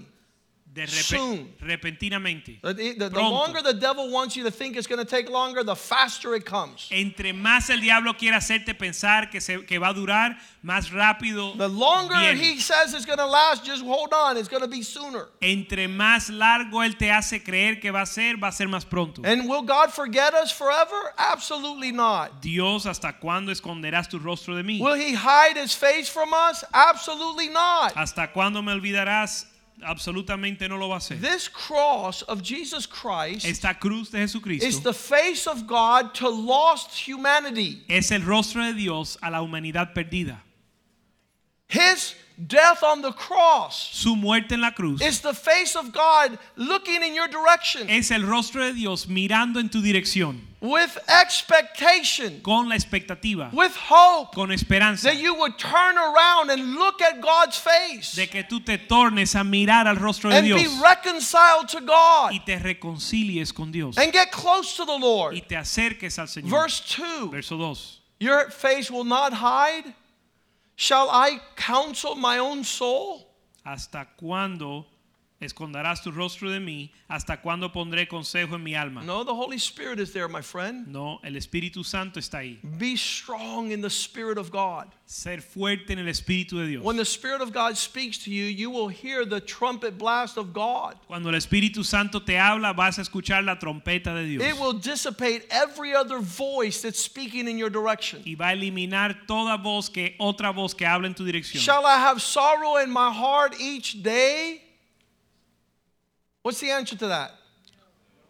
De repe- Soon. repentinamente. The, the- the longer the devil wants you to think it's going to take longer, the faster it comes. Entre más el diablo quiera hacerte pensar que, se, que va a durar, más rápido The longer viene. he says it's going to last, just hold on, it's going to be sooner. Entre más largo él te hace creer que va a ser, va a ser más pronto. And will God forget us forever? Absolutely not. Dios, ¿hasta cuándo esconderás tu rostro de mí? Will he hide his face from us? Absolutely not. ¿Hasta cuándo me olvidarás? Absolutamente no lo va a hacer. This cross of Jesus Christ Esta cruz de is the face of God to lost humanity. es el rostro de Dios a la humanidad perdida. His death on the cross. Su muerte en la cruz. Is the face of God looking in your direction. Es el rostro de Dios mirando en tu dirección. With expectation, con la expectativa, with hope. Con esperanza. That you would turn around and look at God's face. De que tú te tornes a mirar al rostro de and Dios. be reconciled to God. Y te reconcilies con Dios. And get close to the Lord. Y te acerques al Señor. Verse 2 Verso 2. Your face will not hide. Shall I counsel my own soul? ¿Hasta cuándo esconderás tu rostro de mí? ¿Hasta cuándo pondré consejo en mi alma? No, the Holy Spirit is there, my friend. No, el Espíritu Santo está ahí. Be strong in the Spirit of God. Ser fuerte en el Espíritu de Dios. When the Spirit of God speaks to you, you will hear the trumpet blast of God. Cuando el Espíritu Santo te habla, vas a escuchar la trompeta de Dios. It will dissipate every other voice that's speaking in your direction. Y va a eliminar toda voz que otra voz que habla en tu dirección. Shall I have sorrow in my heart each day? What's the answer to that?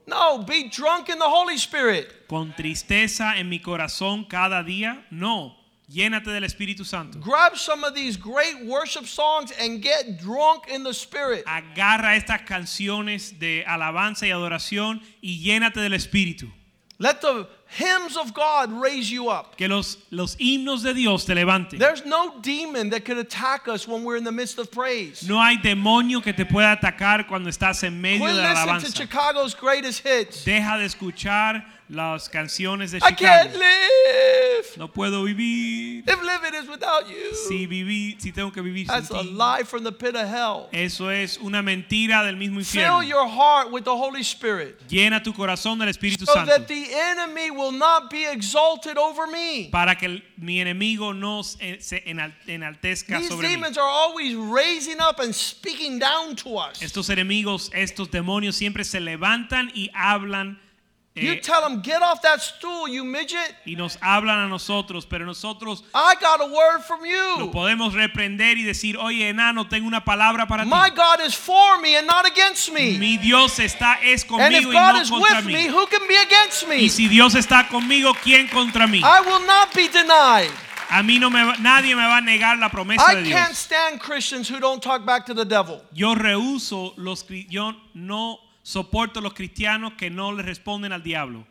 No, be drunk in the Holy Spirit. Con tristeza en mi corazón cada día, no. Llénate del Espíritu Santo. Grab some of these great worship songs and get drunk in the Spirit. Agarra estas canciones de alabanza y adoración y llénate del Espíritu. Let the hymns of God raise you up. Que los, los himnos de Dios te levanten. There's no demon that could attack us when we're in the midst of praise. No hay demonio que te pueda atacar cuando estás en medio Quit de la listening to alabanza. Chicago's greatest hits. Deja de escuchar las canciones de I can't Chicago. live No puedo vivir. if living is without you. Si si tengo que vivir sin That's a ti. lie from the pit of hell. Eso es una mentira del mismo Fill infierno. your heart with the Holy Spirit Llena tu corazón del Espíritu so Santo that the enemy will not be exalted over me. para que mi enemigo no se se enal- enaltezca These sobre mí. demons are always raising up and speaking down to us. Estos enemigos, estos demonios siempre se levantan y hablan You eh, tell them, get off that stool, you midget. y nos hablan a nosotros, pero nosotros I got a word from lo you. podemos reprender y decir, oye enano, tengo una palabra para My ti. God is for me and not against me. Mi Dios está es And if conmigo y God no is contra with me, mí. who can be against me? Y si Dios está conmigo, ¿quién contra mí? I will not be denied. A mí no me va- nadie me va a negar la promesa I de can't Dios. stand Christians who don't talk back to the devil. Yo rehuso los yo no soporto los cristianos que no le responden al diablo.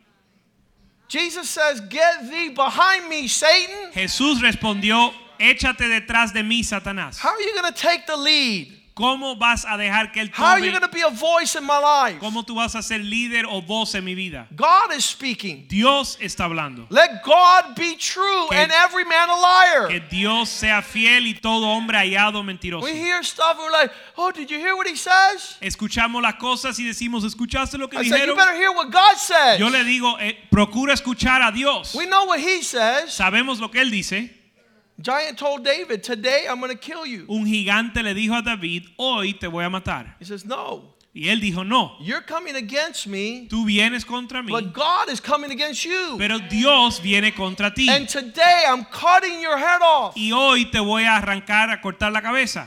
Jesus says, Get thee behind me, Satan. Jesús respondió, échate detrás de mí, Satanás. How are you going to take the lead? ¿Cómo vas a dejar que él How are you tome? going to be a voice in my life? ¿Cómo tú vas a ser líder o voz en mi vida? God is speaking. Dios está hablando. Let God be true Que- and every man a liar. Que Dios sea fiel y todo hombre hallado mentiroso. We hear stuff we're like, oh, did you hear what he says? Escuchamos las cosas y decimos, ¿escuchaste lo que I said, you dijeron? better hear what God says. Yo le digo, eh, procura escuchar a Dios. We know what he says. Sabemos lo que él dice. Giant told David, today I'm going to kill you. Un gigante le dijo a David, hoy te voy a matar. He says, no, Y él dijo, no, you're coming against me, tú vienes contra mí, but God is coming against you. pero Dios viene contra ti. And today I'm cutting your head off. Y hoy te voy a arrancar, a cortar la cabeza.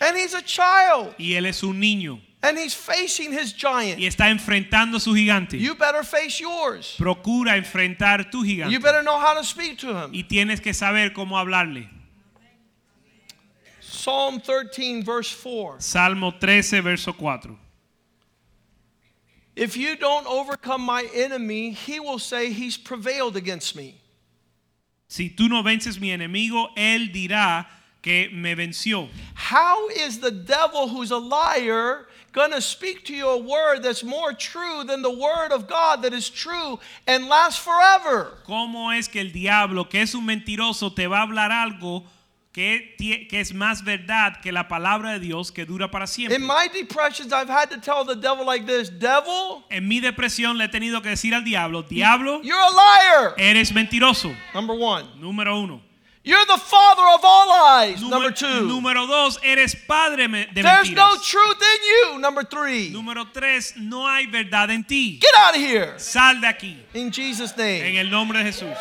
And he's a child. Y él es un niño And he's facing his y giant. está enfrentando su gigante. You better face yours. Procura enfrentar tu gigante. You better know how to speak to him. Y tienes que saber cómo hablarle. Psalm 13, verse 4. Salmo 13, verso 4. If you don't overcome my enemy, he will say he's prevailed against me. Si tú no vences mi enemigo, él dirá que me venció. How is the devil who's a liar going to speak to you a word that's more true than the word of God that is true and lasts forever? ¿Cómo es que el diablo, que es un mentiroso, te va a hablar algo que, es más verdad que la palabra de Dios que dura para siempre? In my depressions, I've had to tell the devil like this Devil, En mi depresión le he tenido que decir al diablo, diablo, you're a liar. eres mentiroso. Number one. Número uno. You're the father of all lies. Número, Number two. número dos, eres padre me- de There's no truth in you. Number three. Número tres, no hay verdad en ti. Get out of here. Sal de aquí. In Jesus' name. En el nombre de Jesús.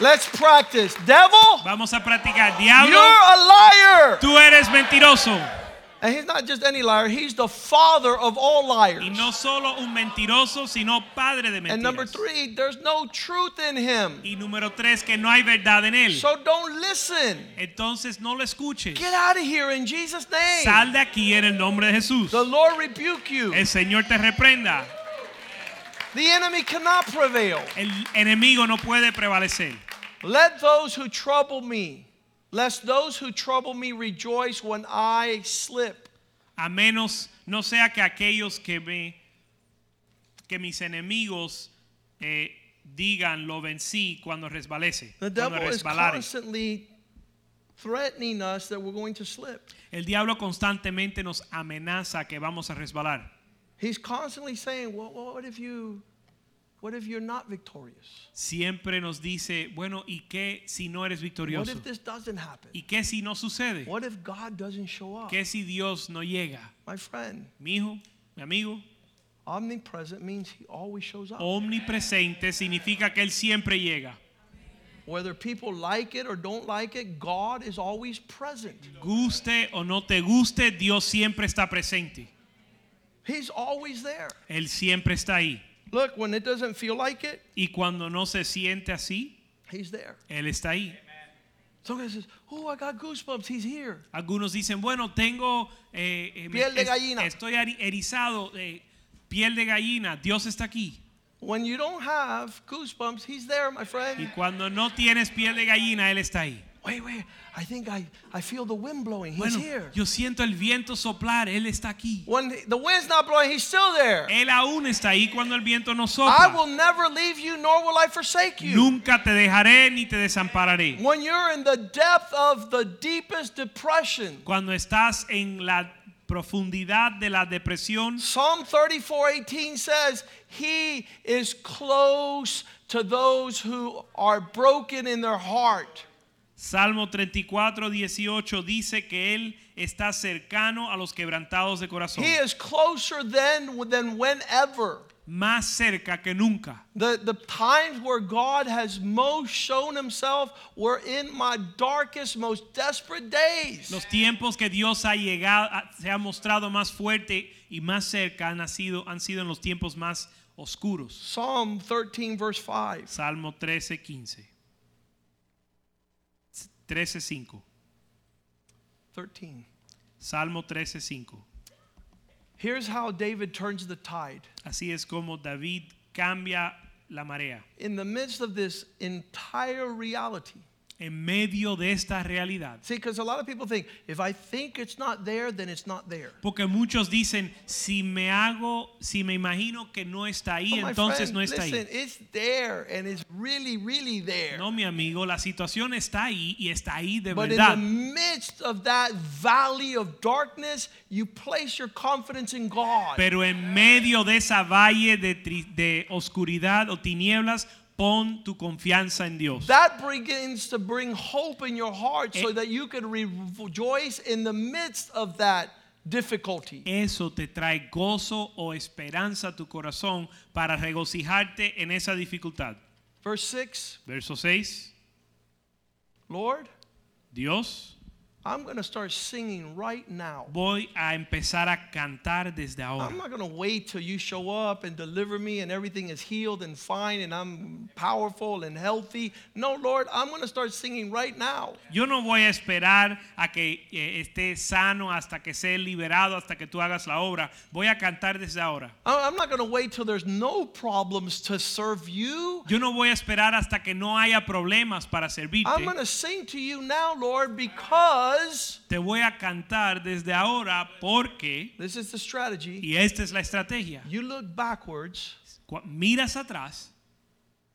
Let's practice. Devil, Vamos a practicar. Diablo. You're a liar. tú eres mentiroso. And he's not just any liar, he's the father of all liars. Y no solo un mentiroso, sino padre de And number three, there's no truth in him. Y número tres, que no hay verdad en él. So don't listen. Entonces no lo escuches. Get out of here in Jesus' name. Sal de aquí en el nombre de Jesús. The Lord rebuke you. El Señor te reprenda. The enemy cannot prevail. El enemigo no puede prevalecer. Let those who trouble me, lest those who trouble me rejoice when I slip. A menos no sea que aquellos que me que mis enemigos eh, digan lo vencí cuando resbalece. The devil is constantly threatening us that we're going to slip. El diablo constantemente nos amenaza que vamos a resbalar. He's constantly saying, well, what if you what if you're not victorious? Siempre nos dice, bueno, ¿y qué si no eres What victorioso? if this doesn't happen? ¿Y qué si no sucede? What if God doesn't show up? ¿Qué si Dios no llega? My friend, Mi hijo, mi amigo, omnipresent means he always shows up. omnipresente significa que Él siempre llega. Whether people like it or don't like it, God is always present. Guste o no te guste, Dios siempre está presente. He's always there. Él siempre está ahí. Look, when it doesn't feel like it, Y cuando no se siente así, he's there. Él está ahí. Says, Oh, I got goosebumps. He's here. Algunos dicen, bueno, tengo eh, eh, Piel de es- gallina. estoy erizado, eh, piel de gallina, Dios está aquí. When you don't have goosebumps, He's there, my Y friend. cuando no tienes piel de gallina, él está ahí. Wait, wait. I think I, I feel the wind blowing. He's Bueno, here. yo siento el viento soplar, él está aquí. When the wind's not blowing, He's still there. Él aún está ahí cuando el viento no sopla. I will never leave you, nor will I forsake you. Nunca te dejaré ni te desampararé. When you're in the depth of the deepest depression, Cuando estás en la profundidad de la depresión, Psalm 34:18 says, He is close to those who are broken in their heart. Salmo 34, 18 dice que Él está cercano a los quebrantados de corazón. He is closer than, than whenever. Más cerca que nunca. The, the times where God has most shown himself were in my darkest, most desperate days. Los tiempos que Dios ha llegado, se ha mostrado más fuerte y más cerca han, sido, han sido en los tiempos más oscuros. Psalm 13, verse 5. Salmo 13, 15. 13, 5. 13. Salmo 13, 5. Here's how David turns the tide. Así es como David cambia la marea. In the midst of this entire reality. En medio de esta realidad. See, because a lot of people think if I think it's not there, then it's not there. Porque muchos dicen, si me hago, si me imagino que no está ahí, Oh, entonces friend, no está listen, ahí. it's there and it's really, really there. No, mi amigo, la situación está ahí y está ahí de But in verdad. the midst of that valley of darkness, you place your confidence in God. Pero en medio de esa valle de oscuridad o tinieblas, pon tu confianza en Dios. That begins to bring hope in your heart so Eh. that you can rejoice in the midst of that difficulty. Eso te trae gozo o esperanza a tu corazón para regocijarte en esa dificultad. Verse 6 Verso 6. Lord, Dios, I'm going to start singing right now. voy a empezar a cantar desde ahora. I'm not going to wait till you show up and deliver me and everything is healed and fine and I'm powerful and healthy. No, Lord, I'm going to start singing right now. Yo no voy a esperar a que eh, esté sano hasta que sea liberado, hasta que tú hagas la obra. Voy a cantar desde ahora. I'm not going to wait till there's no problems to serve you. Yo no voy a esperar hasta que no haya problemas para servirte. I'm going to sing to you now, Lord, because Te voy a cantar desde ahora porque, this is the strategy. y esta es la estrategia, You look backwards miras atrás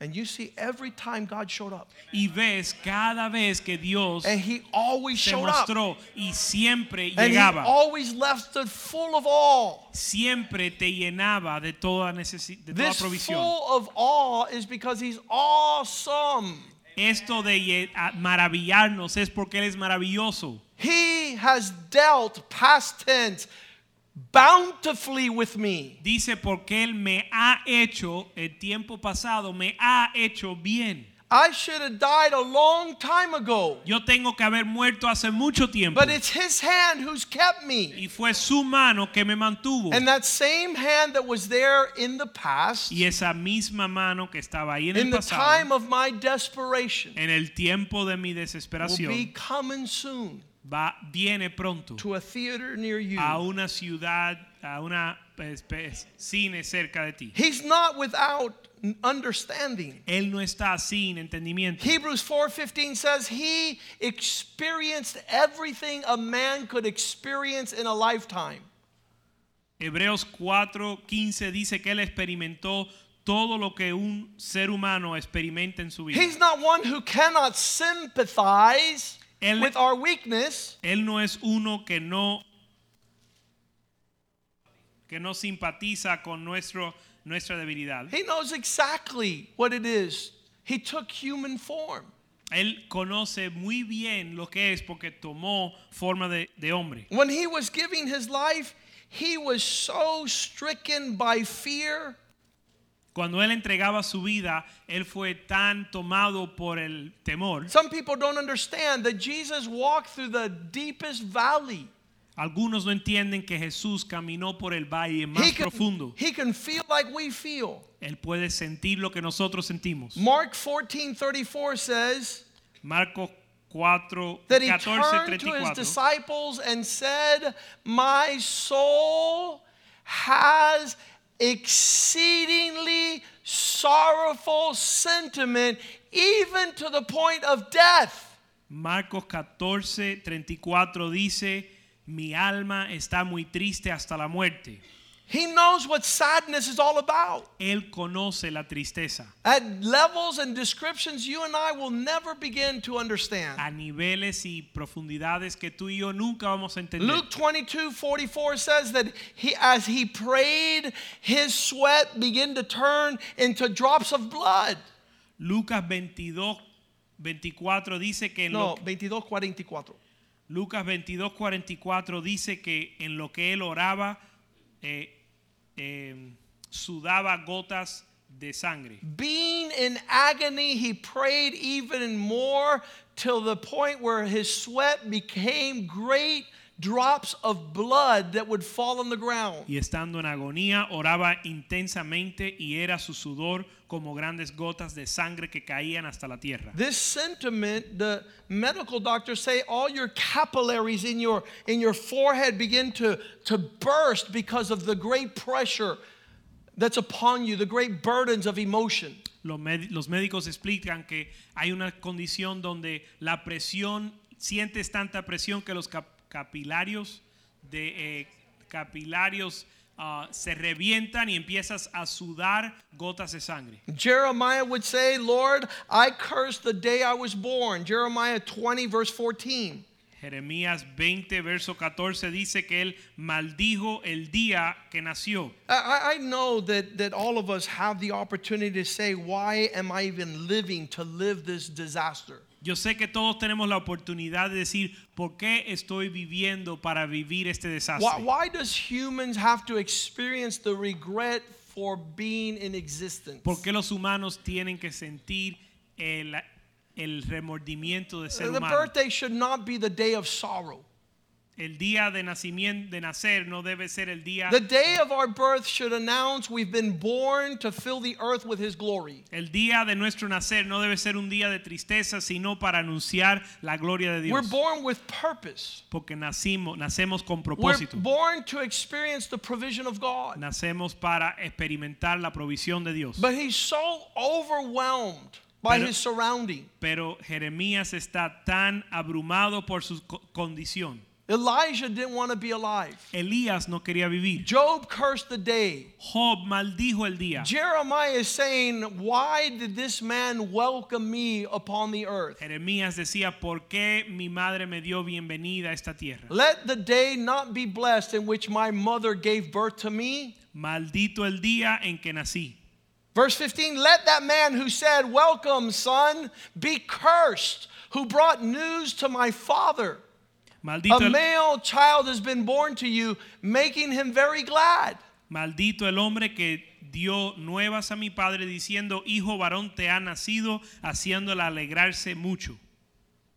and you see every time God showed up. y ves cada vez que Dios And he always se showed up. mostró y siempre And he llegaba. always left it full of awe. Siempre te llenaba de toda, necesi- de toda This provisión. full of awe is because he's awesome. Esto de maravillarnos es porque Él es maravilloso. He has dealt, past tense, bountifully with me. Dice porque Él me ha hecho, el tiempo pasado me ha hecho bien. I should have died a long time ago. Yo tengo que haber muerto hace mucho tiempo. But it's his hand who's kept me. Y fue su mano que me mantuvo. And that same hand that was there in the past, Y esa misma mano que estaba ahí en el pasado. in the time of my desperation, en el tiempo de mi desesperación. will be coming soon va, viene pronto to a theater near you. a una ciudad, a una cine cerca de ti. He's not without understanding. Él no está sin entendimiento. Hebrews 4:15 says he experienced everything a man could experience in a lifetime. Hebreos 4:15 dice que él experimentó todo lo que un ser humano experimenta en su vida. He's not one who cannot sympathize Él- with our weakness. Él no es uno que no que no simpatiza con nuestro nuestra debilidad. He knows exactly what it is. He took human form. Él conoce muy bien lo que es porque tomó forma de, de hombre. When he was giving his life, he was so stricken by fear. Cuando él entregaba su vida, él fue tan tomado por el temor. Some people don't understand that Jesus walked through the deepest valley. Algunos no entienden que Jesús caminó por el valle más He can, profundo. he can feel like we feel. Él puede sentir lo que nosotros sentimos. Mark 14:34 says, Marcos 4, that he 14, turned to his 34. disciples and said, My soul has exceedingly sorrowful sentiment, even to the point of death. Marcos 14, 34 dice, mi alma está muy triste hasta la muerte. He knows what sadness is all about. Él conoce la tristeza At levels and descriptions you and I will never begin to understand. a niveles y profundidades que tú y yo nunca vamos a entender. Luke 22 44 says that he, as he prayed, his sweat began to turn into drops of blood. Lucas 22, 24 dice que en No, lo, 22 44. Lucas 22, 44 dice que en lo que él oraba eh, eh, sudaba gotas de sangre. Being in agony, he prayed even more till the point where his sweat became great drops of blood that would fall on the ground. Y estando en agonía, oraba intensamente y era su sudor como grandes gotas de sangre que caían hasta la tierra. This sentiment, the medical doctors say all your capillaries in your in your forehead begin to, to burst because of the great pressure that's upon you, the great burdens of emotion. Los, los médicos explican que hay una condición donde la presión, sientes tanta presión que los cap- capilarios de eh, capilarios ah, se revientan y empiezas a sudar gotas de sangre. Jeremiah would say, Lord, I curse the day I was born. Jeremiah 20, verse 14. Jeremías 20, verso 14 dice que él maldijo el día que nació. I- I, I know that, that all of us have the opportunity to say, Why am I even living to live this disaster? Yo sé que todos tenemos la oportunidad de decir, ¿por qué estoy viviendo para vivir este desastre? Why, why does humans have to experience the regret for being in existence? ¿Por qué los humanos tienen que sentir el, el remordimiento de ser the humano? birthday should not be the day of sorrow. El día de nacimiento, de nacer, no debe ser el día. The day of our birth should announce we've been born to fill the earth with His glory. El día de nuestro nacer no debe ser un día de tristeza, sino para anunciar la gloria de We're Dios. born with purpose. Porque nacimos, nacemos con We're propósito. born to experience the provision of God. Nacemos para experimentar la provisión de Dios. But he's so overwhelmed by Pero- his surrounding. Pero Jeremías está tan abrumado por su co- condición. Elijah didn't want to be alive. Elías no quería vivir. Job cursed the day. Job maldijo el día. Jeremiah is saying, Why did this man welcome me upon the earth? Jeremías decía, ¿por qué mi madre me dio bienvenida a esta tierra? Let the day not be blessed in which my mother gave birth to me. Maldito el día en que nací. Verse 15 Let that man who said, Welcome, son, be cursed, who brought news to my father. Maldito A el, male child has been born to you, making him very glad. maldito el hombre que dio nuevas a mi padre diciendo, hijo varón te ha nacido, haciéndola alegrarse mucho.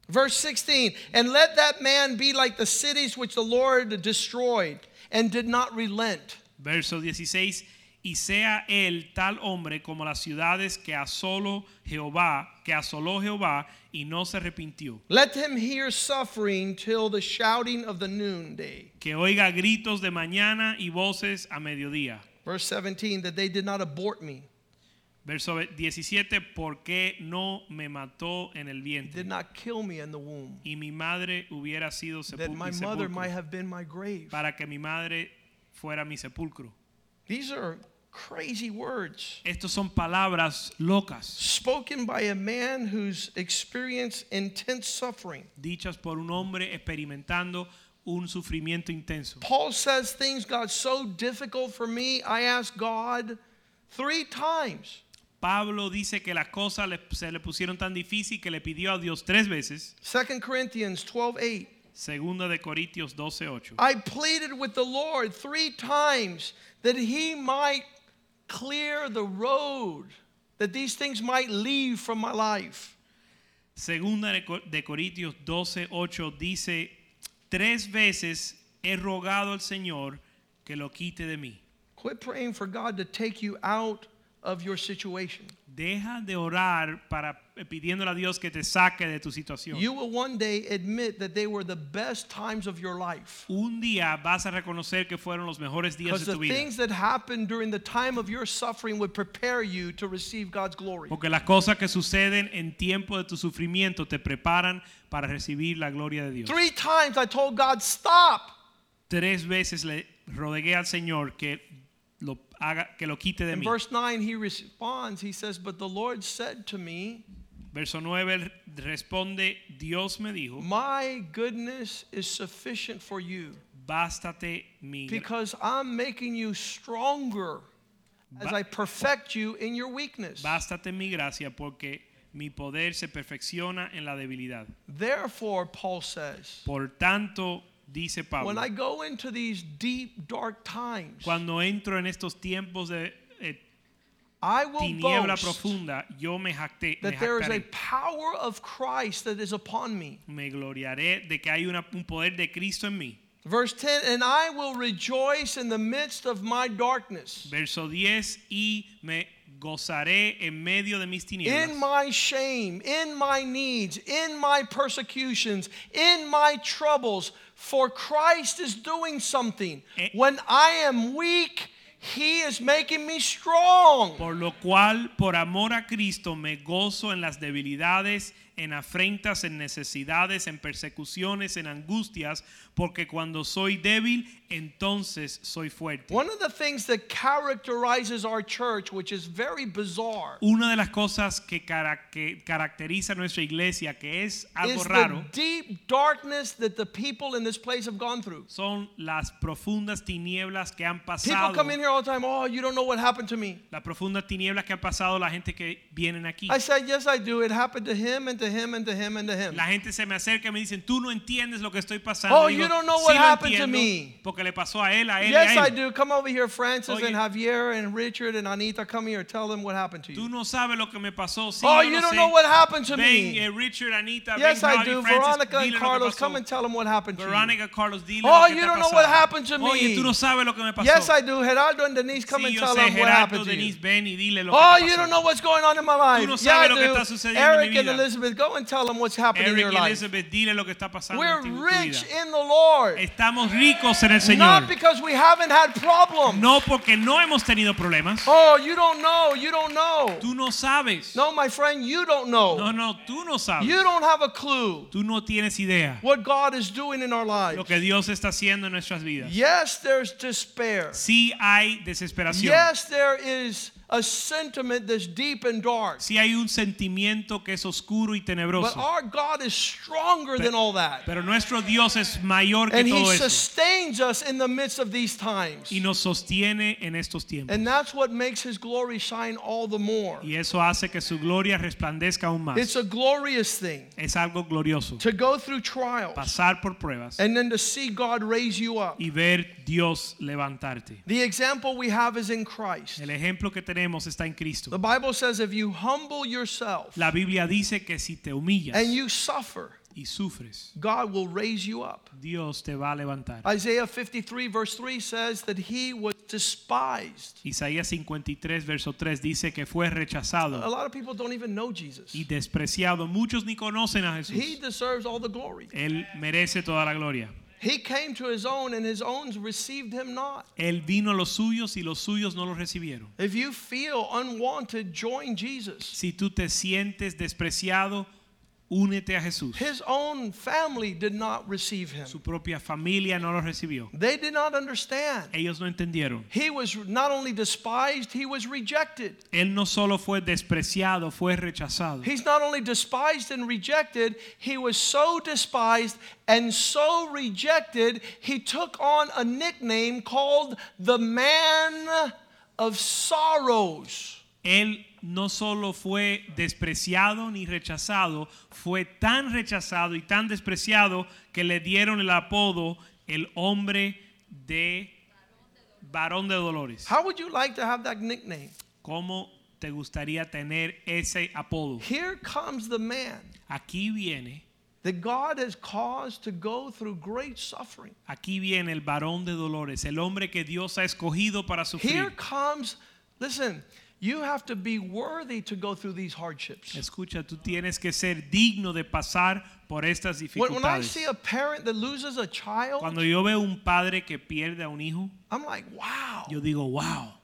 Verse 16 And let that man be like the cities which the Lord destroyed and did not relent. Verso 16, y sea él tal hombre como las ciudades que asoló Jehová, que asoló Jehová y no se arrepintió. Let him hear suffering till the shouting of the noonday. Que oiga gritos de mañana y voces a mediodía. Verse 17 That they did not abort me, Verso 17, porque no me mató en el did vientre. not kill me in the womb, Y mi madre hubiera sido that sepul- my mother sepulcro, might have been my grave. para que mi madre fuera mi sepulcro. These are crazy words Estos son palabras locas, spoken by a man who's experienced intense suffering. dichas por un hombre experimentando un sufrimiento intenso. Paul says things got so difficult for me, I asked God three times. Pablo dice que las cosas se le pusieron tan difícil que le pidió a Dios tres veces. 2 Corinthians 12 8. Segunda de Corintios 12:8. I pleaded with the Lord three times that he might clear the road, that these things might leave from my life. Segunda de Co- de Corintios 12:8 dice, tres veces he rogado al Señor que lo quite de mí. Quit praying for God to take you out of your situation. Deja de orar para pidiéndole a Dios que te saque de tu situación. you will one day admit that they were the best times of your life. Un día vas a reconocer que fueron los mejores días de tu vida. things that happened during the time of your suffering would prepare you to receive God's glory. Porque las cosas que suceden en tiempo de tu sufrimiento te preparan para recibir la gloria de Dios. Three times I told God, stop. Tres veces le rodegué al Señor que lo haga, que lo quite de In mí. verse 9, he responds, he says, But the Lord said to me, Verso 9 él responde, Dios me dijo, My goodness is sufficient for you bástate mi because I'm making you stronger as I perfect you in your weakness. bástate mi gracia porque mi poder se perfecciona en la debilidad. Therefore, Paul says, Por tanto, dice Pablo, when I go into these deep, dark times, cuando entro en estos tiempos de I will tiniebla boast profunda, yo me, jacté, me that there is a power of Christ that is upon me. me gloriaré de que hay una- un poder de Cristo en mí. Verse 10 And I will rejoice in the midst of my darkness. Verso 10, y me gozaré en medio de mis tinieblas. In my shame, in my needs, in my persecutions, in my troubles, for Christ is doing something. Eh. When I am weak, He is making me strong. Por lo cual, por amor a Cristo, me gozo en las debilidades, en afrentas, en necesidades, en persecuciones, en angustias, porque cuando soy débil, entonces soy fuerte. One of the things that characterizes our church, which is very bizarre, Una de las cosas que, cara- que caracteriza nuestra iglesia, que es algo is the raro, deep darkness that the people in this place have gone through. son las profundas tinieblas que han People pasado. come in here all the time, oh, you don't know what happened to me. Las profundas tinieblas que han pasado la gente que vienen aquí. I said, yes, I do. It happened to him and to him and to him and to him. La gente se me acerca y me dicen, tú no entiendes lo que estoy pasando. Oh, Digo, you don't know what lo happened to me." Porque le pasó a él, a él, Yes, a I él. do. Come over here, Francis Oye. and Javier and Richard and Anita. Come here. Tell them what happened to Tú you. no sabes lo que me pasó. Sí, Oh, you don't sé. know what happened to Ven, me. eh, Richard, Anita, Yes, ven, I Javi, do. Francis, Veronica and Carlos, come and tell them what happened to me. Veronica, Carlos, dile Oh, lo que you don't know what happened to me. Oye, tú no sabes lo que me pasó. Yes, I do. Gerardo and Denise, come sí, and tell them what happened to you. Denise, ven y dile lo que Oh, you don't know what's going on in my life. no yeah, I sabes lo que do. está sucediendo en Eric and. Elizabeth, go and tell them what's happening in Eric your y life. Elizabeth, dile lo que está pasando We're en tu, tu rich vida. in the Lord. Estamos ricos en el Señor. Not because we haven't had problems. No porque no hemos tenido problemas. Oh, you don't know. You don't know. Tú no sabes. No, my friend, you don't know. No, no, tú no sabes. You don't have a clue Tú no tienes idea what God is doing in our lives. lo que Dios está haciendo en nuestras vidas. Yes, there's despair. Sí hay desesperación. Yes, there is a sentiment that's deep and dark. Sí hay un sentimiento que es oscuro y tenebroso. But our God is stronger than all that. Pero nuestro Dios es mayor que And He todo eso. sustains us in the midst of these times. Y nos sostiene en estos tiempos. And that's what makes His glory shine all the more. Y eso hace que su gloria resplandezca aún más. It's a glorious thing Es algo glorioso. to go through trials Pasar por pruebas and then to see God raise you up. y ver Dios levantarte. The example we have is in Christ. El ejemplo que tenemos está en The Cristo. Bible says if you humble yourself La Biblia dice que si te humillas and you suffer, y sufres, God will raise you up. Dios te va a levantar. Isaiah 53, verse 3 says that he was despised. Isaías 53, verso 3 dice que fue rechazado A lot of people don't even know Jesus. y despreciado. Muchos ni conocen a He Jesús. deserves all the glory. Él merece toda la gloria. He came to his own, and his own received him not. Él vino a los suyos y los suyos no lo recibieron. If you feel unwanted, join Jesus. Si tú te sientes despreciado, únete a Jesús. His own family did not receive him. Su propia familia no lo recibió. They did not understand. Ellos no entendieron. He was not only despised, he was rejected. Él no solo fue despreciado, fue rechazado. He's not only despised and rejected, he was so despised and so rejected, he took on a nickname called the man of sorrows. Él no solo fue despreciado ni rechazado, fue tan rechazado y tan despreciado que le dieron el apodo el hombre de varón de dolores. How would you like to have that nickname? ¿Cómo te gustaría tener ese apodo? Here comes the man Aquí viene, that God has caused to go through great suffering. aquí viene el varón de dolores, el hombre que Dios ha escogido para Here sufrir. comes, listen, You have to be worthy to go through these hardships. Escucha, tú tienes que ser digno de pasar por estas When, when I see a parent that loses a child, Cuando yo veo un padre que pierde a un hijo, I'm like, wow. yo digo, wow,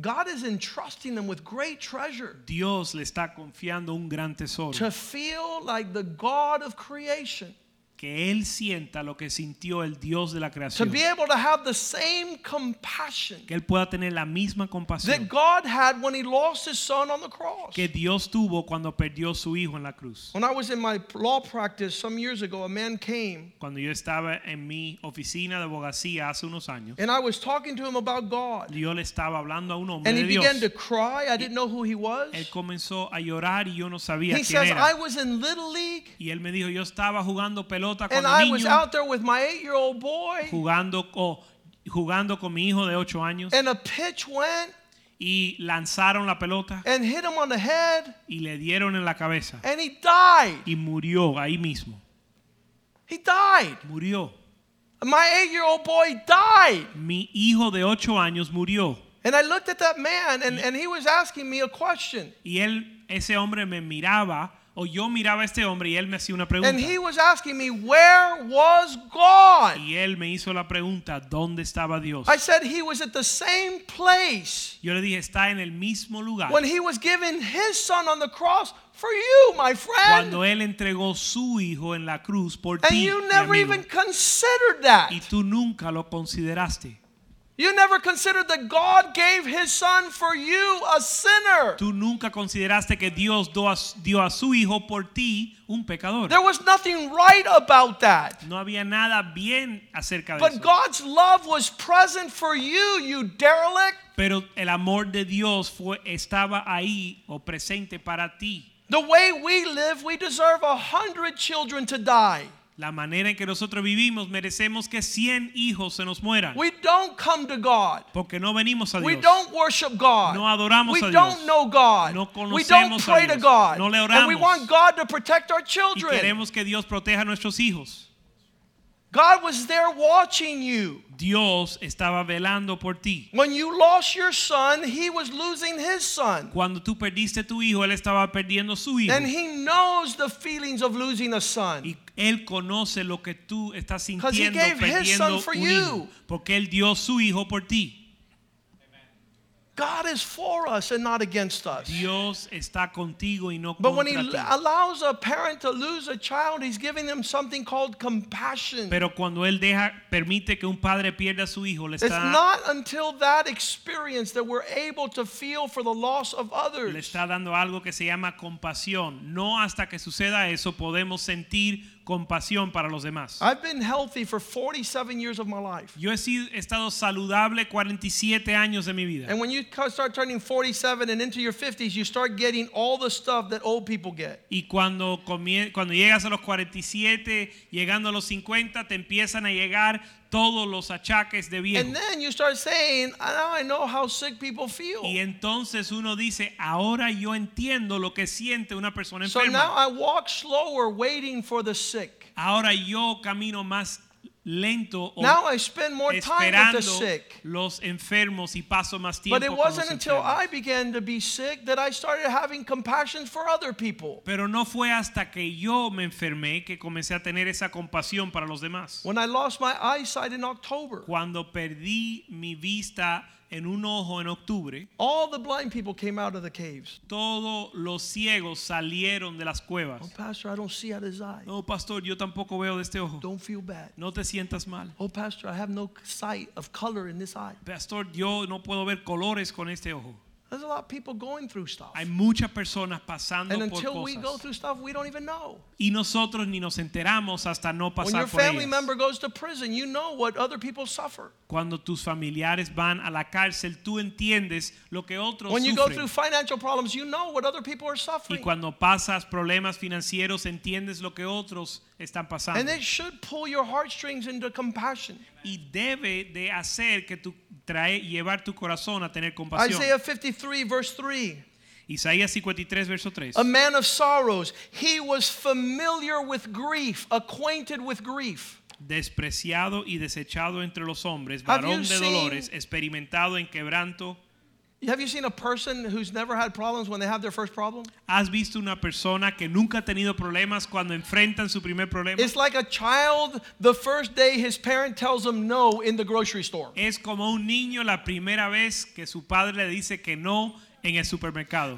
God is entrusting them with great treasure Dios le está confiando un gran tesoro. to feel like the God of creation, Que él sienta lo que sintió el Dios de la to creación. be able to have the same compassion Que él pueda tener la misma that compasión God had when he lost his son on the cross. que Dios tuvo cuando perdió su hijo en la cruz. When I was in my law practice some years ago, a man came Cuando yo estaba en mi oficina de abogacía hace unos años, and I was talking to him about God. yo le estaba hablando a un hombre And he de Dios. began to cry. I didn't know who he was. Él comenzó a llorar y yo no sabía He quién says, I era. was in Little League Y él me dijo, yo estaba jugando pelota and cuando I was niño, out there with my eight year old boy, jugando, co- jugando con mi hijo de 8 años and a pitch went y lanzaron la pelota and hit him on the head, y le dieron en la cabeza and he died. y murió ahí mismo. He died. Murió. My eight year old boy died. Mi hijo de 8 años murió. And I looked at that man, and, and he was asking me a question. Y él, ese hombre me miraba, o yo miraba a este hombre y él me hacía una pregunta. And he was asking me, Where was God? Y él me hizo la pregunta, ¿dónde estaba Dios? I said he was at the same place Yo le dije, está en el mismo lugar. when he was giving his son on the cross for you, my friend. Cuando él entregó su hijo en la cruz por ti. And you never even considered that. y tú nunca lo consideraste. You never considered that God gave his son for you, a sinner. Tú nunca consideraste que Dios a- dio a su hijo por ti, un pecador. There was nothing right about that. No había nada bien acerca de But eso. God's love was present for you, you derelict. Pero el amor de Dios fue, estaba ahí o presente para ti. The way we live, we deserve a hundred children to die. La manera en que nosotros vivimos merecemos que 100 hijos se nos mueran. We don't come to God. Porque no venimos a We don't worship God. No adoramos we a Dios. don't know God. No we don't conocemos a pray to God. No le and we want God to protect our children. y queremos que Dios proteja a nuestros hijos. God was there watching you. Dios estaba velando por ti. When you lost your son, he was losing his son. Cuando tú perdiste tu hijo, él estaba perdiendo su hijo. And he knows the feelings of losing a son. Y él conoce lo que tú estás 'Cause he sintiendo gave his perdiendo son for un you. hijo. Porque él dio su hijo por ti. God is for us and not against us. Dios está contigo y no But when he ti. allows a parent to lose a child, he's giving them something called compassion. Pero cuando él deja, permite que un padre pierda a su hijo, le está It's not until that experience that we're able to feel for the loss of others. le está dando algo que se llama compasión. No hasta que suceda eso podemos sentir compasión para los demás. I've been healthy for 47 years of my life. Yo he sido, he estado saludable 47 años de mi vida. And when you start turning 47 and into your 50s, you start getting all the stuff that old people get. Y cuando, cuando llegas a los 47, llegando a los 50, te empiezan a llegar todos los achaques de viejo. And then you start saying, now I know how sick people feel. Y entonces uno dice, ahora yo entiendo lo que siente una persona So now enferma. I walk slower waiting for the sick. Ahora yo camino más lento o Now I spend more time with the sick. los enfermos y paso más tiempo But it wasn't until. I began to be sick that I started having compassion for other people. Pero no fue hasta que yo me enfermé que comencé a tener esa compasión para los demás. When I lost my eyesight in October, Cuando perdí mi vista en un ojo en octubre, all the blind people came out of the caves. todos los ciegos salieron de las Oh, cuevas. Pastor, I don't see out of his eye. No, pastor, yo tampoco veo de este ojo. Don't feel bad. No te sientas mal. Oh, Pastor, I have no sight of color in this eye. Pastor, yo no puedo ver colores con este ojo. There's a lot of people going through stuff. Hay muchas personas pasando And por until we go cosas. through stuff, we don't even know. Y nosotros ni nos enteramos hasta no When your pasar por family ellas. member goes to prison, you know what other people suffer. Cuando tus familiares van a la cárcel, tú entiendes lo que otros When you go sufren. through financial problems, you know what other people are Y suffering. cuando pasas problemas financieros, entiendes lo que otros están pasando. And it should pull your heartstrings into compassion. y debe de hacer que tú trae llevar tu corazón a tener compasión. Isaiah 53, verse 3. Isaías 53 verso 3. A man of sorrows, he was familiar with grief, acquainted with grief. Despreciado y desechado entre los hombres, varón de dolores, experimentado en quebranto. Have you seen a person who's never had problems when they have their first problem? ¿Has visto una persona que nunca ha tenido problemas cuando enfrentan su primer problema? It's like a child the first day his parent tells him no in the grocery store. Es como un niño la primera vez que su padre le dice que no en el supermercado.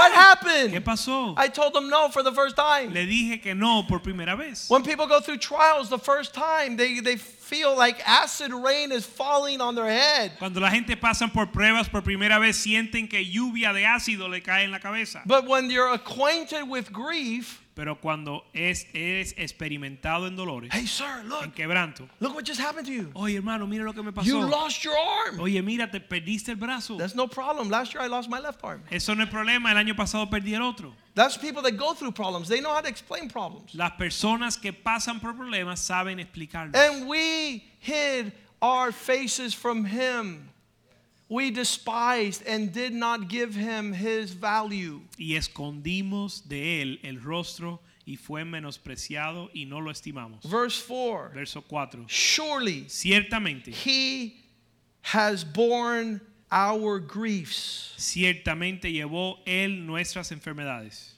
What ¿Qué happened? pasó? I told them no for the first time. Le dije que no por primera vez. When people go through trials the first time, they, they feel like acid rain is falling on their head. Cuando la gente pasa por pruebas por primera vez sienten que lluvia de ácido le cae en la cabeza. But when you're acquainted with grief, Pero cuando es, eres experimentado en dolores, hey, sir, en look, quebranto. look what just happened to you. Oye, hermano, mira lo que me You pasó. lost your arm. Oye, mira, te perdiste el brazo. That's no problem. Last year I lost my left arm. Eso no es problema. El año pasado perdí el otro. That's people that go through problems. They know how to explain problems. Las personas que pasan por problemas saben explicarlo. And we hid our faces from him. We despised and did not give him his value. Y escondimos de él el rostro y fue menospreciado y no lo estimamos. Verse 4 Verso 4. Surely Ciertamente, he has borne our griefs, ciertamente llevó él nuestras enfermedades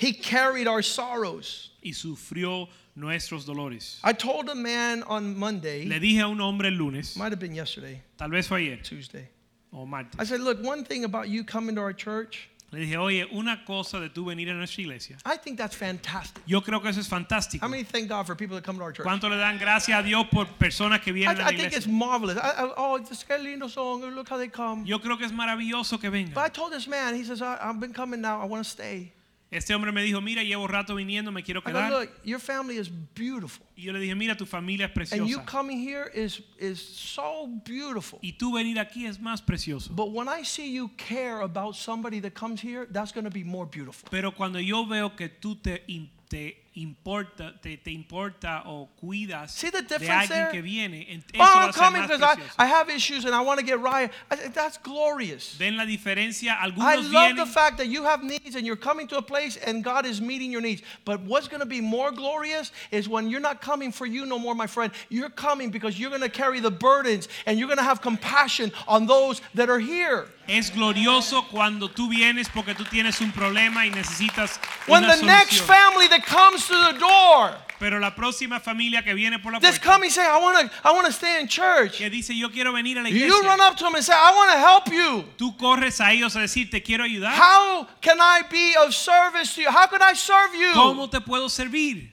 he carried our sorrows. y sufrió nuestros dolores. I told a man on Monday, Le dije a un hombre el lunes, might have been yesterday, tal vez fue ayer Tuesday. o I martes. I said, Look, one thing about you coming to our church, Le dije, oye, una cosa de tú venir a nuestra iglesia. I think that's fantastic. Yo creo que eso es fantástico. How many thank God for people that come to our church? ¿Cuánto le dan gracias a Dios por personas que I, vienen a la I think it's iglesia? marvelous. I, I, oh, it's a lindo song. Look how they come. Yo creo que es maravilloso que But I vengan. told this man, he says, I, I've been coming now. I want to stay. Este hombre me dijo, mira, llevo rato viniendo, me quiero I go, quedar. look, your family is beautiful. Y yo le dije, mira, tu familia es And you preciosa. coming here is, is so beautiful. Y tú venir aquí es más precioso. But when I see you care about somebody that comes here, that's going to be more beautiful. Pero cuando yo veo que tú te, te importa, te, te importa o cuidas See the de difference alguien there? que viene, en- eso Oh, I'm a ser coming más because I, precioso. I have issues and I want to get right. I, said, that's glorious. Ven la diferencia, I algunos love the vienen fact that you have needs and you're coming to a place and God is meeting your needs. But what's going to be more glorious is when you're not coming for you no more, my friend. You're coming because you're going to carry the burdens and you're going to have compassion on those that are here. Es glorioso cuando tú vienes porque tú tienes un problema y necesitas When una the next solución. family that comes to the door Pero la próxima familia que viene por la that's puerta coming saying, I want to I want to stay in church. que dice yo quiero venir a la You iglesia, run up to them and say, I want to help you. tú corres a ellos a decir te quiero ayudar. How can I be of service to you? How can I serve you? ¿Cómo te puedo servir?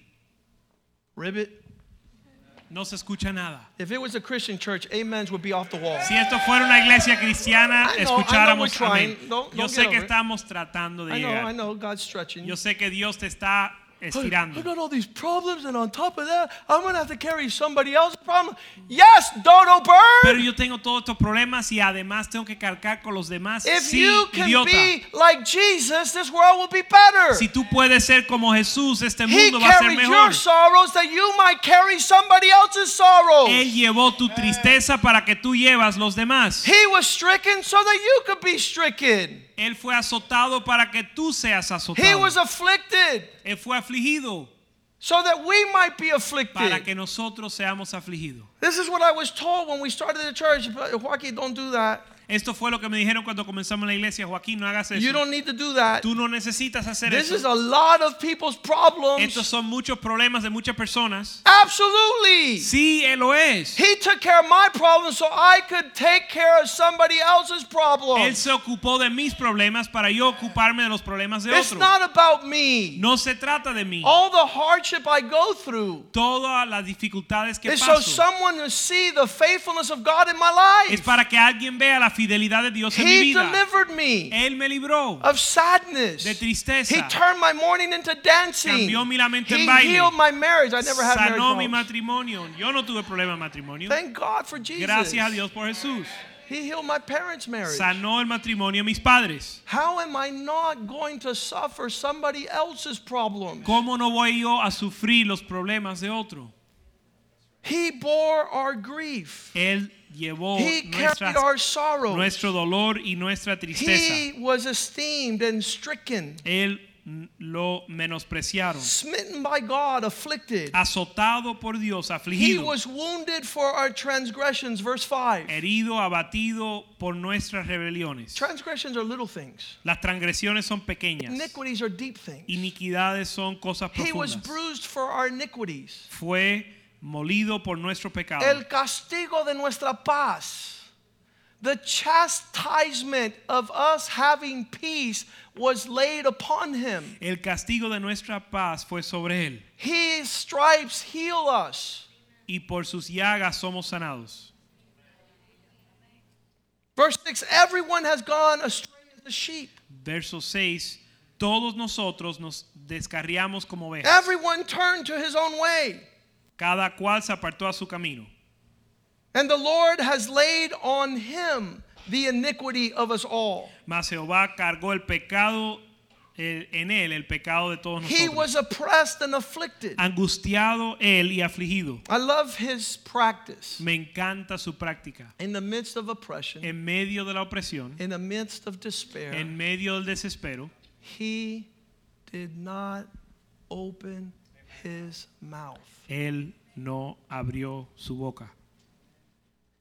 Ribbit. No se escucha nada. If it was a Christian church, amens would be off the wall. Si esto fuera una iglesia cristiana, I know, I know we're escucháramos trying. amén. Don't- Yo don't sé get que over it. estamos tratando de I know, I llegar. know, God's stretching. Yo sé que Dios te está Estirando. got all these problems, and on top of that, I'm gonna have to carry somebody else's problem. Yes, Dodo Pero Bird. yo tengo todos estos problemas y además tengo que cargar con los demás. If sí, you can idiota. be like Jesus, this world will be better. Si tú puedes ser como Jesús, este He mundo va a ser carried your mejor. sorrows that you might carry somebody else's sorrows. Él llevó tu tristeza para que tú llevas los demás. He was stricken so that you could be stricken. Él fue azotado para que tú seas He azotado. was afflicted Él fue afligido so that we might be para afflicted. que nosotros seamos afligidos. This is what I was told when we started the church. But Joaquin, don't do that. Esto fue lo que me dijeron cuando comenzamos la iglesia. Joaquín, no hagas eso. You don't need to do that. Tú no necesitas hacer This eso. is a lot of people's problems. Estos son muchos problemas de muchas personas. Absolutely. Sí, Él lo es. He took care of my problems so I could take care of somebody else's Él problems. se ocupó de mis problemas para yo ocuparme de los problemas de It's otros. not about me. No se trata de mí. All the hardship I go through Todas las dificultades que is so paso someone to see the faithfulness of God in my life. es para que alguien vea la fidelidad de Dios en mi He vida. delivered me Él me libró of sadness. de tristeza. He turned my mourning into dancing. Cambió mi lamento en He baile. healed my marriage. I never had Sanó mi marriage problems. matrimonio. Yo no tuve problema de matrimonio. Thank God for Jesus. Gracias a Dios por Jesús. He healed my parents' marriage. Sanó el matrimonio de mis padres. How am I not going to suffer somebody else's problems? ¿Cómo no voy yo a sufrir los problemas de otro? He bore our grief. Él llevó He nuestras- carried our sorrows. nuestro dolor y nuestra tristeza. He was esteemed and stricken. Él lo menospreciaron. smitten by God, afflicted. Azotado por Dios, He afligido, was wounded for our transgressions, verse 5. herido, abatido por nuestras rebeliones. Transgressions are little things. Las transgresiones son pequeñas. Iniquities are deep things. Iniquidades son cosas He was profundas. bruised for our iniquities. Fue molido por nuestro pecado. El castigo de nuestra paz. The chastisement of us having peace was laid upon him. El castigo de nuestra paz fue sobre él. His stripes heal us. Y por sus llagas somos sanados. Verse 6 Everyone has gone astray as a sheep. Verso 6. Todos nosotros nos descarriamos como ovejas. Everyone turned to his own way. Cada cual se apartó a su camino. And the Lord has laid on him the iniquity of us all. Mas Jehová cargó el pecado eh, en él, el pecado de todos nosotros. He was oppressed and afflicted. Angustiado él y afligido. I love his practice. Me encanta su práctica. In the midst of oppression, En medio de la opresión, in the midst of despair, en medio del desespero, he did not open his mouth. él no abrió su boca.